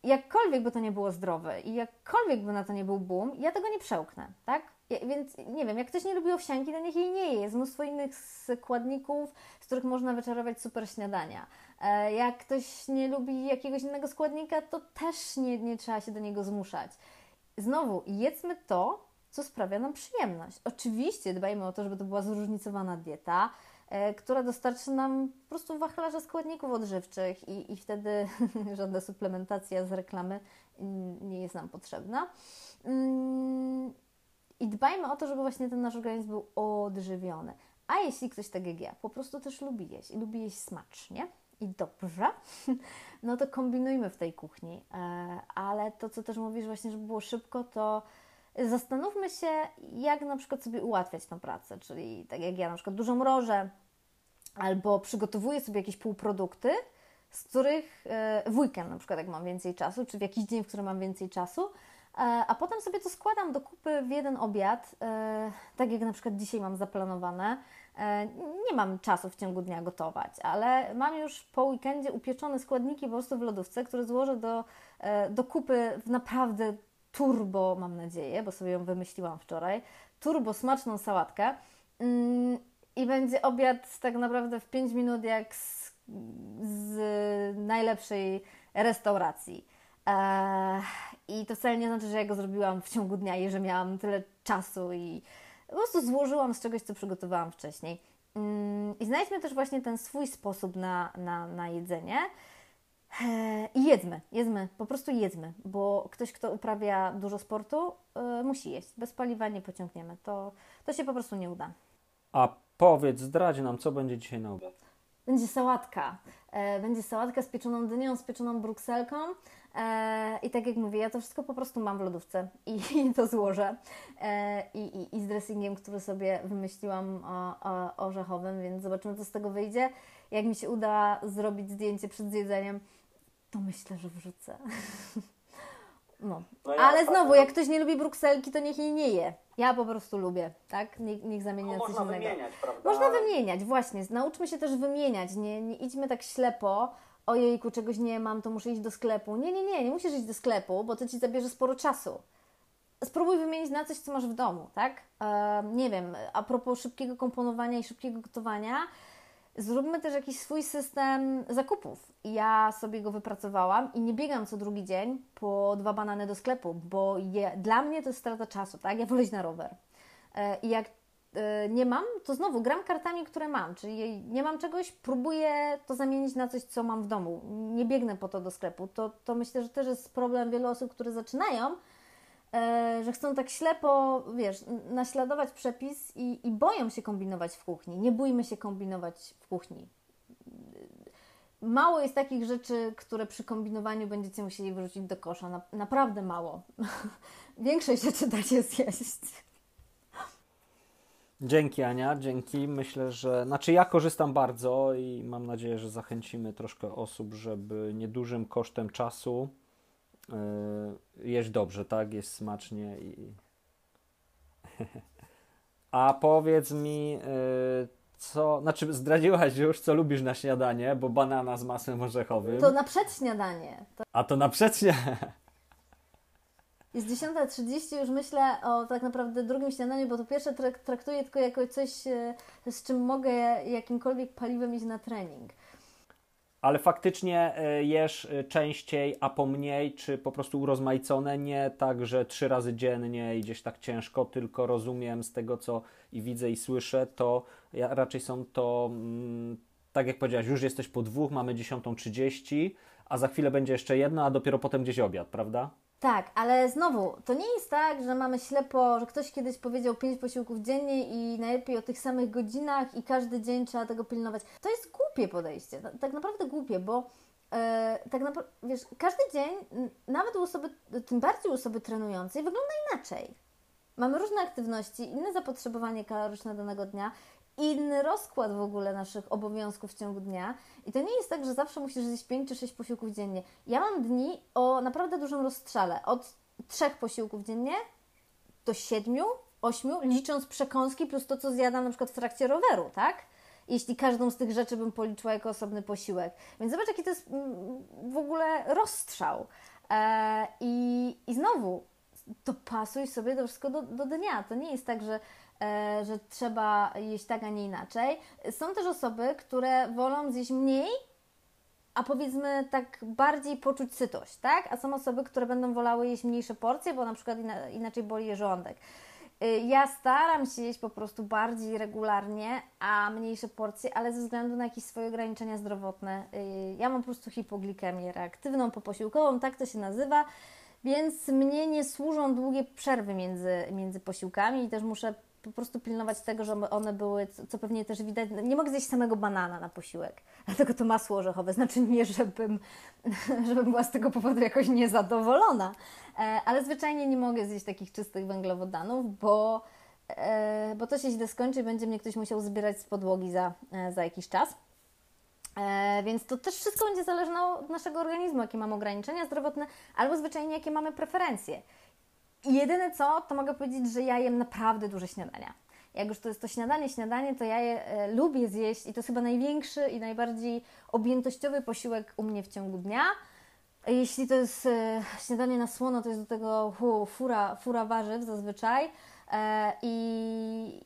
jakkolwiek by to nie było zdrowe i jakkolwiek by na to nie był boom, ja tego nie przełknę, tak? Więc nie wiem, jak ktoś nie lubi owsianki, to niech jej nie je. Jest mnóstwo innych składników, z których można wyczarować super śniadania. E, jak ktoś nie lubi jakiegoś innego składnika, to też nie, nie trzeba się do niego zmuszać. Znowu, jedzmy to, co sprawia nam przyjemność. Oczywiście dbajmy o to, żeby to była zróżnicowana dieta, e, która dostarczy nam po prostu wachlarze składników odżywczych i, i wtedy żadna suplementacja z reklamy nie jest nam potrzebna. I dbajmy o to, żeby właśnie ten nasz organizm był odżywiony. A jeśli ktoś tak jak ja, po prostu też lubi jeść i lubi jeść smacznie, i dobrze, no to kombinujmy w tej kuchni. E, ale to, co też mówisz właśnie, żeby było szybko, to zastanówmy się, jak na przykład sobie ułatwiać tą pracę. Czyli tak jak ja na przykład dużo mrożę, albo przygotowuję sobie jakieś półprodukty, z których e, w weekend na przykład jak mam więcej czasu, czy w jakiś dzień, w którym mam więcej czasu, e, a potem sobie to składam do kupy w jeden obiad, tak jak na przykład dzisiaj mam zaplanowane. E, nie mam czasu w ciągu dnia gotować, ale mam już po weekendzie upieczone składniki po prostu w lodówce, które złożę do, e, do kupy w naprawdę turbo, mam nadzieję, bo sobie ją wymyśliłam wczoraj, turbo smaczną sałatkę mm, i będzie obiad tak naprawdę w 5 minut jak z, z najlepszej restauracji. I to wcale nie znaczy, że ja go zrobiłam w ciągu dnia i że miałam tyle czasu i po prostu złożyłam z czegoś, co przygotowałam wcześniej. Mm, I znajdźmy też właśnie ten swój sposób na, na, na jedzenie. I jedzmy, jedzmy, po prostu jedzmy, bo ktoś, kto uprawia dużo sportu, yy, musi jeść. Bez paliwa nie pociągniemy. To, to się po prostu nie uda. A powiedz, zdradź nam, co będzie dzisiaj na obiad. Będzie sałatka. E, będzie sałatka z pieczoną dynią, z pieczoną brukselką. E, I tak jak mówię, ja to wszystko po prostu mam w lodówce i, to złożę. E, i, i, I z dressingiem, który sobie wymyśliłam o, o, orzechowym, więc zobaczymy, co z tego wyjdzie. Jak mi się uda zrobić zdjęcie przed zjedzeniem, to myślę, że wrzucę. No. no ja Ale znowu, jak ktoś nie lubi brukselki, to niech jej nie je. Ja po prostu lubię, tak? Niech, niech zamieni na coś można innego. Wymieniać, prawda? Można wymieniać, właśnie. Nauczmy się też wymieniać. Nie, nie idźmy tak ślepo. Ojejku, czegoś nie mam, to muszę iść do sklepu. Nie, nie, nie, nie musisz iść do sklepu, bo to ci zabierze sporo czasu. Spróbuj wymienić na coś, co masz w domu, tak? nie wiem, a propos szybkiego komponowania i szybkiego gotowania, zróbmy też jakiś swój system zakupów. Ja sobie go wypracowałam i nie biegam co drugi dzień po dwa banany do sklepu, bo je, dla mnie to jest strata czasu, tak? Ja wolę na rower. E, I jak e, nie mam, to znowu gram kartami, które mam, czyli nie mam czegoś, próbuję to zamienić na coś, co mam w domu. Nie biegnę po to do sklepu. To, to myślę, że też jest problem wielu osób, które zaczynają, że chcą tak ślepo, wiesz, naśladować przepis i, i boją się kombinować w kuchni. Nie bójmy się kombinować w kuchni. Mało jest takich rzeczy, które przy kombinowaniu będziecie musieli wyrzucić do kosza. Na, naprawdę mało. Większość rzeczy da się zjeść. Dzięki Ania, dzięki. Myślę, że. Znaczy, ja korzystam bardzo i mam nadzieję, że zachęcimy troszkę osób, żeby niedużym kosztem czasu E, jeść dobrze, tak? Jest smacznie i... A powiedz mi, yy, co, znaczy zdradziłaś już, co lubisz na śniadanie, bo banana z masłem orzechowym. To na przedśniadanie. To A to na przedśniadanie. jest 10.30, już myślę o tak naprawdę drugim śniadaniu, bo to pierwsze trak- traktuję tylko jako coś, e, z czym mogę jakimkolwiek paliwem iść na trening. Ale faktycznie y, jesz y, częściej, a po mniej, czy po prostu urozmaicone? Nie tak, że trzy razy dziennie i gdzieś tak ciężko, tylko rozumiem z tego, co i widzę i słyszę, to ja, raczej są to, mm, tak jak powiedziałaś, już jesteś po dwóch, mamy 10.30, a za chwilę będzie jeszcze jedno, a dopiero potem gdzieś obiad, prawda? Tak, ale znowu, to nie jest tak, że mamy ślepo, że ktoś kiedyś powiedział pięć posiłków dziennie i najlepiej o tych samych godzinach i każdy dzień trzeba tego pilnować. To jest głupie podejście, ta- tak naprawdę głupie, bo e, tak naprawdę, wiesz, każdy dzień, nawet u osoby, tym bardziej u osoby trenującej, wygląda inaczej. Mamy różne aktywności, inne zapotrzebowanie kaloryczne danego dnia, inny rozkład w ogóle naszych obowiązków w ciągu dnia. I to nie jest tak, że zawsze musisz zjeść 5 czy 6 posiłków dziennie. Ja mam dni o naprawdę dużym rozstrzale. Od trzech posiłków dziennie do siedmiu, ośmiu, licząc przekąski plus to, co zjadam na przykład w trakcie roweru, tak? Jeśli każdą z tych rzeczy bym policzyła jako osobny posiłek. Więc zobacz, jaki to jest mm, w ogóle rozstrzał. E, i, I znowu, dopasuj sobie to wszystko do, do dnia. To nie jest tak, że, że trzeba jeść tak, a nie inaczej. Są też osoby, które wolą zjeść mniej, a powiedzmy tak bardziej poczuć sytość, tak? A są osoby, które będą wolały jeść mniejsze porcje, bo na przykład ina, inaczej boli je żołądek. Y, Ja staram się jeść po prostu bardziej regularnie, a mniejsze porcje, ale ze względu na jakieś swoje ograniczenia zdrowotne. Y, Ja mam po prostu hipoglikemię reaktywną, poposiłkową, tak to się nazywa, więc mnie nie służą długie przerwy między, między posiłkami i też muszę po prostu pilnować tego, żeby one były, co, pewnie też widać, nie mogę zjeść samego banana na posiłek, dlatego to masło orzechowe, znaczy nie, żebym, żebym była z tego powodu jakoś niezadowolona, e, ale zwyczajnie nie mogę zjeść takich czystych węglowodanów, bo, e, bo to się źle skończy i będzie mnie ktoś musiał zbierać z podłogi za, e, za jakiś czas. Więc to też wszystko będzie zależne od naszego organizmu, jakie mamy ograniczenia zdrowotne, albo zwyczajnie jakie mamy preferencje. I jedyne co, to mogę powiedzieć, że ja jem naprawdę duże śniadania. Jak już to jest to śniadanie, śniadanie, to ja je e, lubię zjeść i to jest chyba największy i najbardziej objętościowy posiłek u mnie w ciągu dnia. Jeśli to jest e, śniadanie na słono, to jest do tego hu, fura, fura warzyw zazwyczaj. E, I,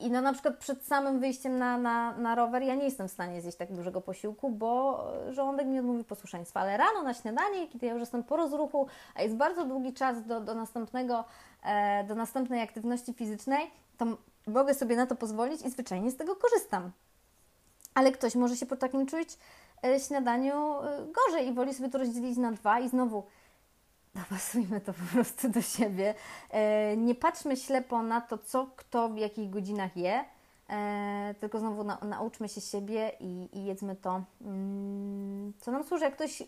i no na przykład przed samym wyjściem na, na, na rower ja nie jestem w stanie zjeść tak dużego posiłku, bo żołądek mi odmówi posłuszeństwa. Ale rano na śniadanie, kiedy ja już jestem po rozruchu, a jest bardzo długi czas do, do, następnego, e, do następnej aktywności fizycznej, to mogę sobie na to pozwolić i zwyczajnie z tego korzystam. Ale ktoś może się po takim czuć e, śniadaniu e, gorzej i woli sobie to rozdzielić na dwa i znowu dopasujmy to po prostu do siebie. E, nie patrzmy ślepo na to, co kto w jakich godzinach je, e, tylko znowu na, nauczmy się siebie i, i jedzmy to, mm, co nam służy. Jak ktoś y,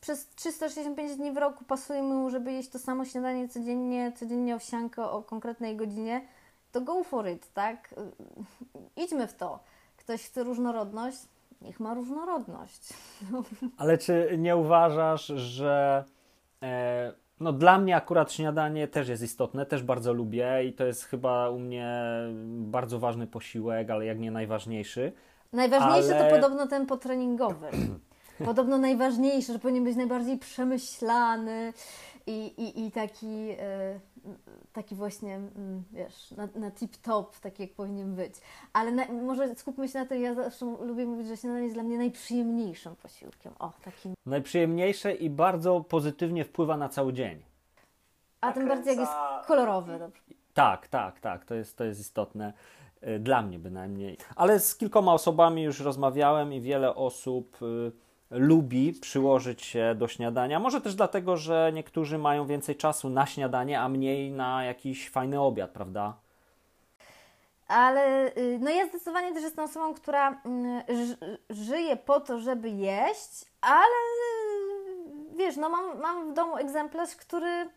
przez 365 dni w roku pasuje mu, żeby jeść to samo śniadanie codziennie, codziennie owsiankę o konkretnej godzinie, to go for it, tak? Y, Idźmy w to. Ktoś chce różnorodność, niech ma różnorodność. Ale czy nie uważasz, że no dla mnie akurat śniadanie też jest istotne, też bardzo lubię i to jest chyba u mnie bardzo ważny posiłek, ale jak nie najważniejszy. Najważniejszy Ale- to podobno ten potreningowy. Podobno najważniejszy, że powinien być najbardziej przemyślany i, i, i taki, e, taki właśnie, mm, wiesz, na, na tip-top, taki jak powinien być. Ale na, może skupmy się na tym, ja zawsze lubię mówić, że śniadanie jest dla mnie najprzyjemniejszym posiłkiem. O, takim. Najprzyjemniejsze i bardzo pozytywnie wpływa na cały dzień. A tym bardziej jak jest kolorowy. Dobrze. Tak, tak, tak, to jest, to jest istotne. y, Dla mnie bynajmniej. Ale z kilkoma osobami już rozmawiałem i wiele osób y, lubi przyłożyć się do śniadania. Może też dlatego, że niektórzy mają więcej czasu na śniadanie, a mniej na jakiś fajny obiad, prawda? Ale y, no ja zdecydowanie też jestem osobą, która mm, ży- żyje po to, żeby jeść, ale wiesz, no mam, mam w domu egzemplarz, który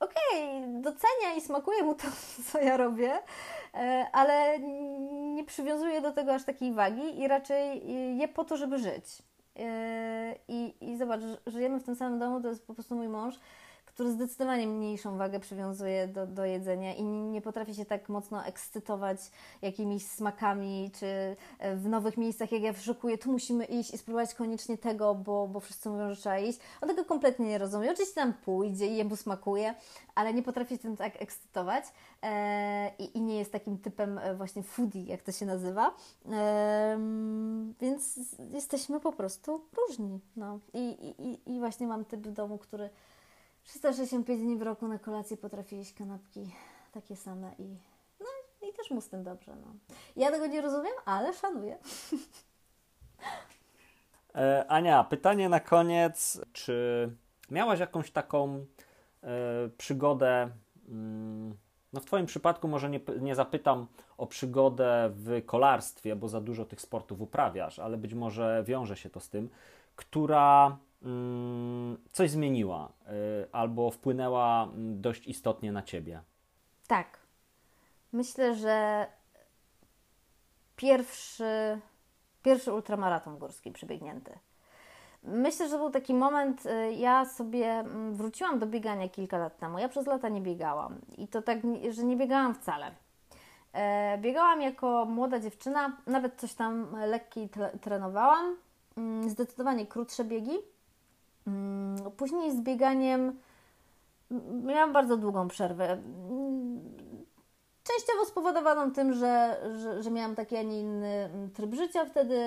okej, docenia i smakuje mu to, co ja robię, e, ale nie przywiązuje do tego aż takiej wagi i raczej y, je po to, żeby żyć. E, I, I zobacz, żyjemy w tym samym domu, to jest po prostu mój mąż, który zdecydowanie mniejszą wagę przywiązuje do, do jedzenia i nie potrafi się tak mocno ekscytować jakimiś smakami, czy e, w nowych miejscach, jak ja wyszukuję, tu musimy iść i spróbować koniecznie tego, bo, bo wszyscy mówią, że trzeba iść. On tego kompletnie nie rozumie. Oczywiście tam pójdzie i jemu smakuje, ale nie potrafi się tym tak ekscytować e, i, i, nie jest takim typem e, właśnie foodie, jak to się nazywa. E, więc jesteśmy po prostu różni. No. I, i, I właśnie mam typ w domu, który 365 dni w roku na kolację potrafi jeść kanapki takie same i no i też mu z tym dobrze. No. Ja tego nie rozumiem, ale szanuję. E, Ania, pytanie na koniec. Czy miałaś jakąś taką e, przygodę? Mm, no w Twoim przypadku może nie, nie zapytam o przygodę w kolarstwie, bo za dużo tych sportów uprawiasz, ale być może wiąże się to z tym, która coś zmieniła y, albo wpłynęła mm, dość istotnie na ciebie? Tak. Myślę, że pierwszy, pierwszy ultramaraton górski przebiegnięty. Myślę, że był taki moment, y, ja sobie mm, wróciłam do biegania kilka lat temu. Ja przez lata nie biegałam i to tak, że nie biegałam wcale. E, biegałam jako młoda dziewczyna, nawet coś tam lekki trenowałam, mm, zdecydowanie krótsze biegi. Mm, później z bieganiem miałam bardzo długą przerwę. Częściowo spowodowaną tym, że, że, że miałam taki, a nie inny tryb życia wtedy,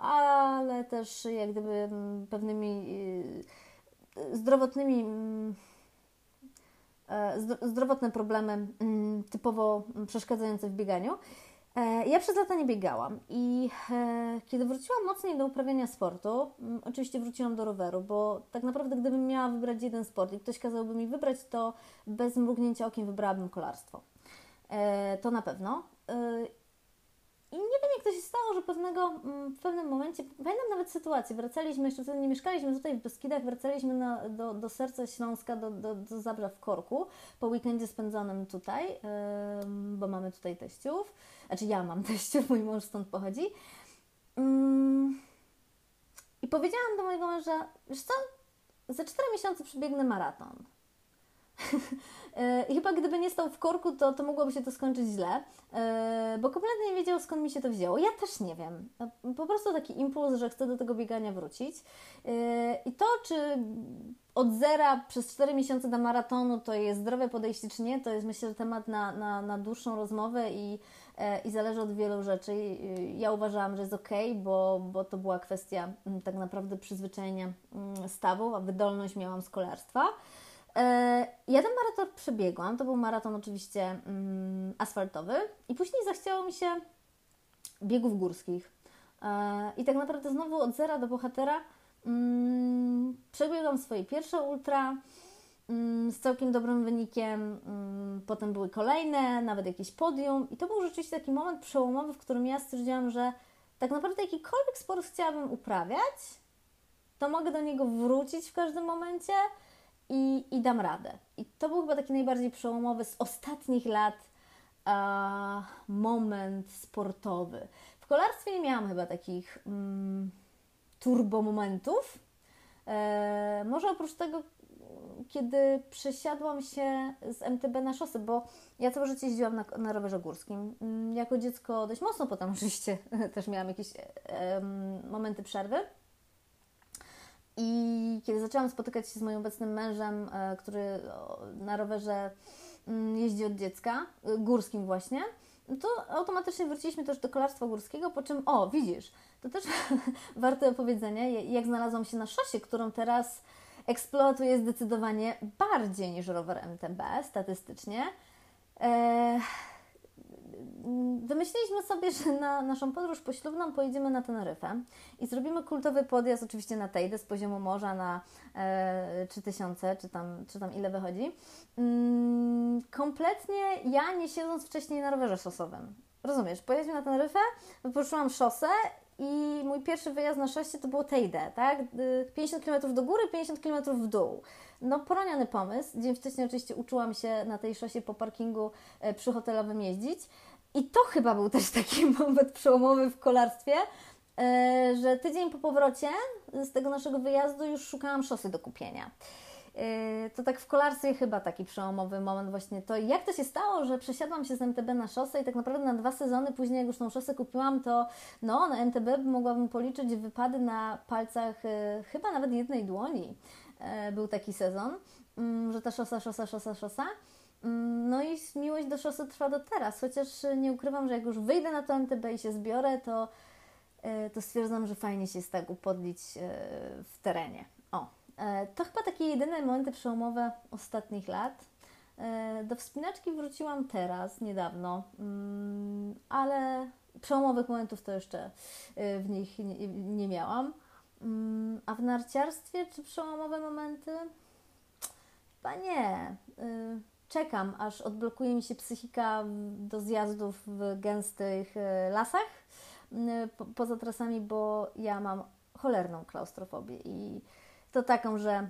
ale też jak gdyby pewnymi y, zdrowotnymi e, zdrowotne problemy typowo przeszkadzające w bieganiu. E, ja przez lata nie biegałam i e, kiedy wróciłam mocniej do uprawiania sportu, oczywiście wróciłam do roweru, bo tak naprawdę gdybym miała wybrać jeden sport i ktoś kazałby mi wybrać, to bez mrugnięcia okiem wybrałabym kolarstwo. E, to na pewno. I nie wiem, jak to się stało, że pewnego, w pewnym momencie, pamiętam nawet sytuację, wracaliśmy, jeszcze wtedy nie mieszkaliśmy tutaj w Beskidach, wracaliśmy na, do, do serca Śląska, do, do, do Zabrza w Korku, po weekendzie spędzonym tutaj, bo mamy tutaj teściów. Znaczy ja mam teściów, mój mąż stąd pochodzi. I powiedziałam do mojego męża, wiesz co, za 4 miesiące przebiegnę maraton. E, I chyba gdyby nie stał w korku, to, to mogłoby się to skończyć źle, e, bo kompletnie nie wiedział skąd mi się to wzięło. Ja też nie wiem. Po prostu taki impuls, że chcę do tego biegania wrócić. E, I to, czy od zera przez 4 miesiące do maratonu to jest zdrowe podejście, czy nie, to jest myślę, temat na, na, na dłuższą rozmowę i, i zależy od wielu rzeczy. Ja uważałam, że jest ok, bo, bo to była kwestia tak naprawdę przyzwyczajenia stawów, a wydolność miałam z kolarstwa. E, jeden maraton przebiegłam, to był maraton oczywiście mm, asfaltowy i później zachciało mi się biegów górskich. E, I tak naprawdę znowu od zera do bohatera mm, przebiegłam swoje pierwsze ultra mm, z całkiem dobrym wynikiem. Mm, potem były kolejne, nawet jakieś podium i to był rzeczywiście taki moment przełomowy, w którym ja stwierdziłam, że tak naprawdę jakikolwiek sport chciałabym uprawiać, to mogę do niego wrócić w każdym momencie – i, i dam radę. I to był chyba taki najbardziej przełomowy z ostatnich lat a, moment sportowy. W kolarstwie nie miałam chyba takich mm, turbo momentów. E, może oprócz tego, kiedy przesiadłam się z MTB na szosy, bo ja całe życie jeździłam na, na rowerze górskim. Mm, jako dziecko dość mocno potem oczywiście też miałam jakieś e, momenty przerwy. I kiedy zaczęłam spotykać się z moim obecnym mężem, e, który na rowerze mm, jeździ od dziecka, e, górskim właśnie, to automatycznie wróciliśmy też do kolarstwa górskiego, po czym, o, widzisz, to też warte opowiedzenia, jak znalazłam się na szosie, którą teraz eksploatuję zdecydowanie bardziej niż rower MTB statystycznie. Eee, wymyśliliśmy sobie, że na naszą podróż poślubną pojedziemy na Teneryfę i zrobimy kultowy podjazd oczywiście na Tejdę z poziomu morza na e, 3000, czy tam, czy tam ile wychodzi. Mm, kompletnie ja nie siedząc wcześniej na rowerze szosowym. Rozumiesz, pojedziemy na Teneryfę, wypożyczyłam szosę i mój pierwszy wyjazd na szeście to było Tejdę, tak? 50 km do góry, 50 km w dół. No poroniony pomysł. Dzień wcześniej oczywiście uczyłam się na tej szosie po parkingu e, przyhotelowym jeździć. I to chyba był też taki moment przełomowy w kolarstwie, e, że tydzień po powrocie z tego naszego wyjazdu już szukałam szosy do kupienia. Yy, to tak w kolarstwie chyba taki przełomowy moment właśnie to jak to się stało, że przesiadłam się z MTB na szosę i tak naprawdę na dwa sezony później jak już tą szosę kupiłam, to no na MTB mogłabym policzyć wypady na palcach yy, chyba nawet jednej dłoni. Był taki sezon, mm, że ta szosa, szosa, szosa, szosa. Mm, no i miłość do szosy trwa do teraz, chociaż nie ukrywam, że jak już wyjdę na to MTB i się zbiorę, to, to stwierdzam, że fajnie się jest tak upodlić w terenie. O, E, to chyba takie jedyne momenty przełomowe ostatnich lat. E, do wspinaczki wróciłam teraz, niedawno, mm, ale przełomowych momentów to jeszcze e, w nich nie, nie miałam. Mm, a w narciarstwie czy przełomowe momenty? Chyba nie. Czekam, aż odblokuje mi się psychika do zjazdów w gęstych lasach poza trasami, bo ja mam cholerną klaustrofobię i to taką, że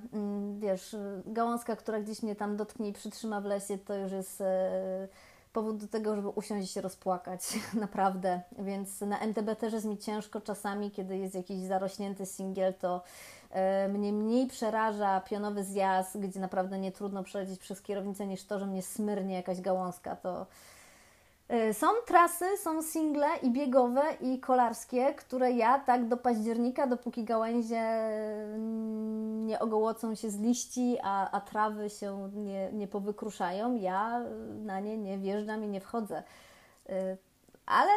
wiesz, gałązka, która gdzieś mnie tam dotknie i przytrzyma w lesie, to już jest e, powód do tego, żeby usiąść i się rozpłakać, naprawdę. Więc na MTB też jest mi ciężko czasami, kiedy jest jakiś zarośnięty singiel, to e, mnie mniej przeraża pionowy zjazd, gdzie naprawdę nie trudno przelecieć przez kierownicę, niż to, że mnie smyrnie jakaś gałązka. To są trasy, są single i biegowe i kolarskie, które ja tak do października, dopóki gałęzie mm, nie ogołocą się z liści, a, a trawy się nie, nie powykruszają, ja na nie nie wjeżdżam i nie wchodzę. Y, ale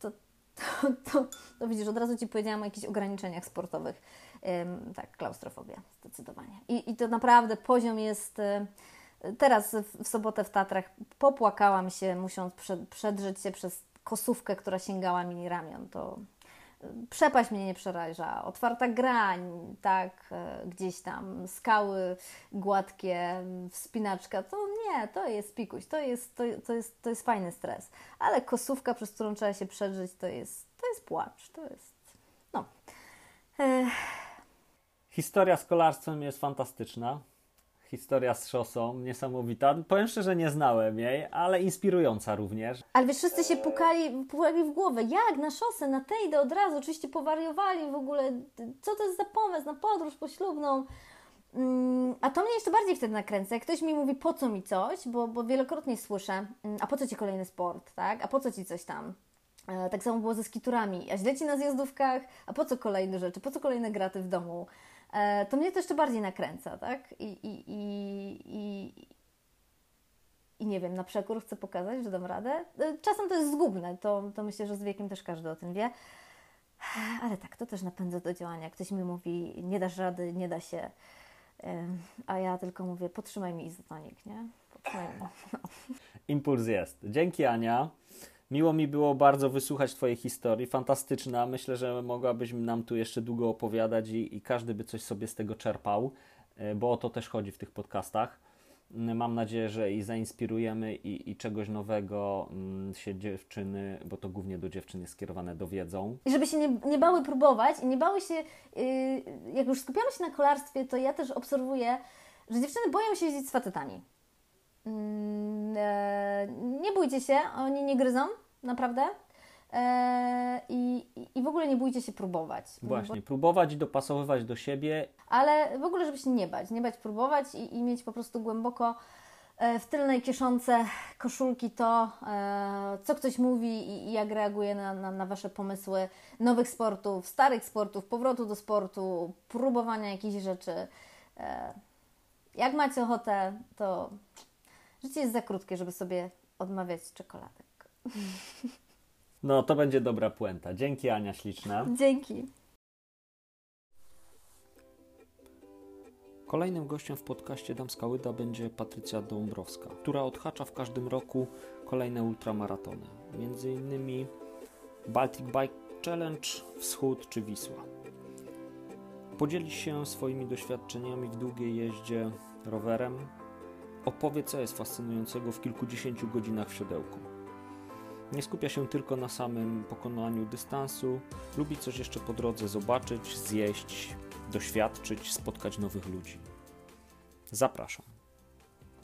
to, to, to, to widzisz, od razu Ci powiedziałam o jakichś ograniczeniach sportowych. Tak, klaustrofobia, zdecydowanie. I, i to naprawdę poziom jest y, Teraz w sobotę w Tatrach popłakałam się, musząc przedrzeć się przez kosówkę, która sięgała mi ramion. To y, przepaść mnie nie przeraża, otwarta grań, tak, y, gdzieś tam skały gładkie, wspinaczka, to nie, to jest pikuś, to jest, to, to, jest, to jest fajny stres. Ale kosówka, przez którą trzeba się przedrzeć, to jest, to jest płacz, to jest, no. Ech. Historia z kolarstwem jest fantastyczna historia z szosą, niesamowita. Powiem szczerze, nie znałem jej, ale inspirująca również. Ale wiesz, wszyscy się pukali, pukali w głowę. Jak na szosę, na tej idę od razu? Oczywiście powariowali w ogóle. Co to jest za pomysł na podróż poślubną? Mm, a to mnie jeszcze bardziej wtedy nakręca. Jak ktoś mi mówi, po co mi coś, bo, bo wielokrotnie słyszę, mm, a po co ci kolejny sport, tak? A po co ci coś tam? E, tak samo było ze skiturami. A źle ci na zjazdówkach, a po co kolejne rzeczy? Po co kolejne graty w domu? E, to mnie to jeszcze bardziej nakręca, tak? I, i, i, i, i nie wiem, na przekór chcę pokazać, że dam radę. E, czasem to jest zgubne, to, to myślę, że z wiekiem też każdy o tym wie. Ale tak, to też napędza do działania. Ktoś mi mówi, nie dasz rady, nie da się, a ja tylko mówię, potrzymaj mi izotonik, nie? Potrzymaj mi. No. Impuls jest. Dzięki Ania. Miło mi było bardzo wysłuchać Twojej historii. Fantastyczna. Myślę, że mogłabyś nam tu jeszcze długo opowiadać i, i każdy by coś sobie z tego czerpał, e, bo o to też chodzi w tych podcastach. Mm, mam nadzieję, że i zainspirujemy i, i czegoś nowego mm, się dziewczyny, bo to głównie do dziewczyn jest skierowane, dowiedzą. I żeby się nie, nie bały próbować i nie bały się, yy, jak już skupiamy się na kolarstwie, to ja też obserwuję, że dziewczyny boją się jeździć z facetami. Yy, nie bójcie się, oni nie gryzą, naprawdę. Eee, I, I w ogóle nie bójcie się próbować. Właśnie, bo... próbować i dopasowywać do siebie. Ale w ogóle, żeby się nie bać, nie bać próbować i, i mieć po prostu głęboko e, w tylnej kieszonce koszulki to, e, co ktoś mówi i, i jak reaguje na, na, na, Wasze pomysły nowych sportów, starych sportów, powrotu do sportu, próbowania jakichś rzeczy. E, jak macie ochotę, to życie jest za krótkie, żeby sobie odmawiać czekoladek. No, to będzie dobra puenta. Dzięki Ania śliczna. Dzięki. Kolejnym gościem w podcaście Damska Łyda będzie Patrycja Dąbrowska, która odhacza w każdym roku kolejne ultramaratony. Między innymi Baltic Bike Challenge, Wschód czy Wisła. Podzieli się swoimi doświadczeniami w długiej jeździe rowerem. Opowie, co jest fascynującego w kilkudziesięciu godzinach w siodełku. Nie skupia się tylko na samym pokonaniu dystansu, lubi coś jeszcze po drodze zobaczyć, zjeść, doświadczyć, spotkać nowych ludzi. Zapraszam.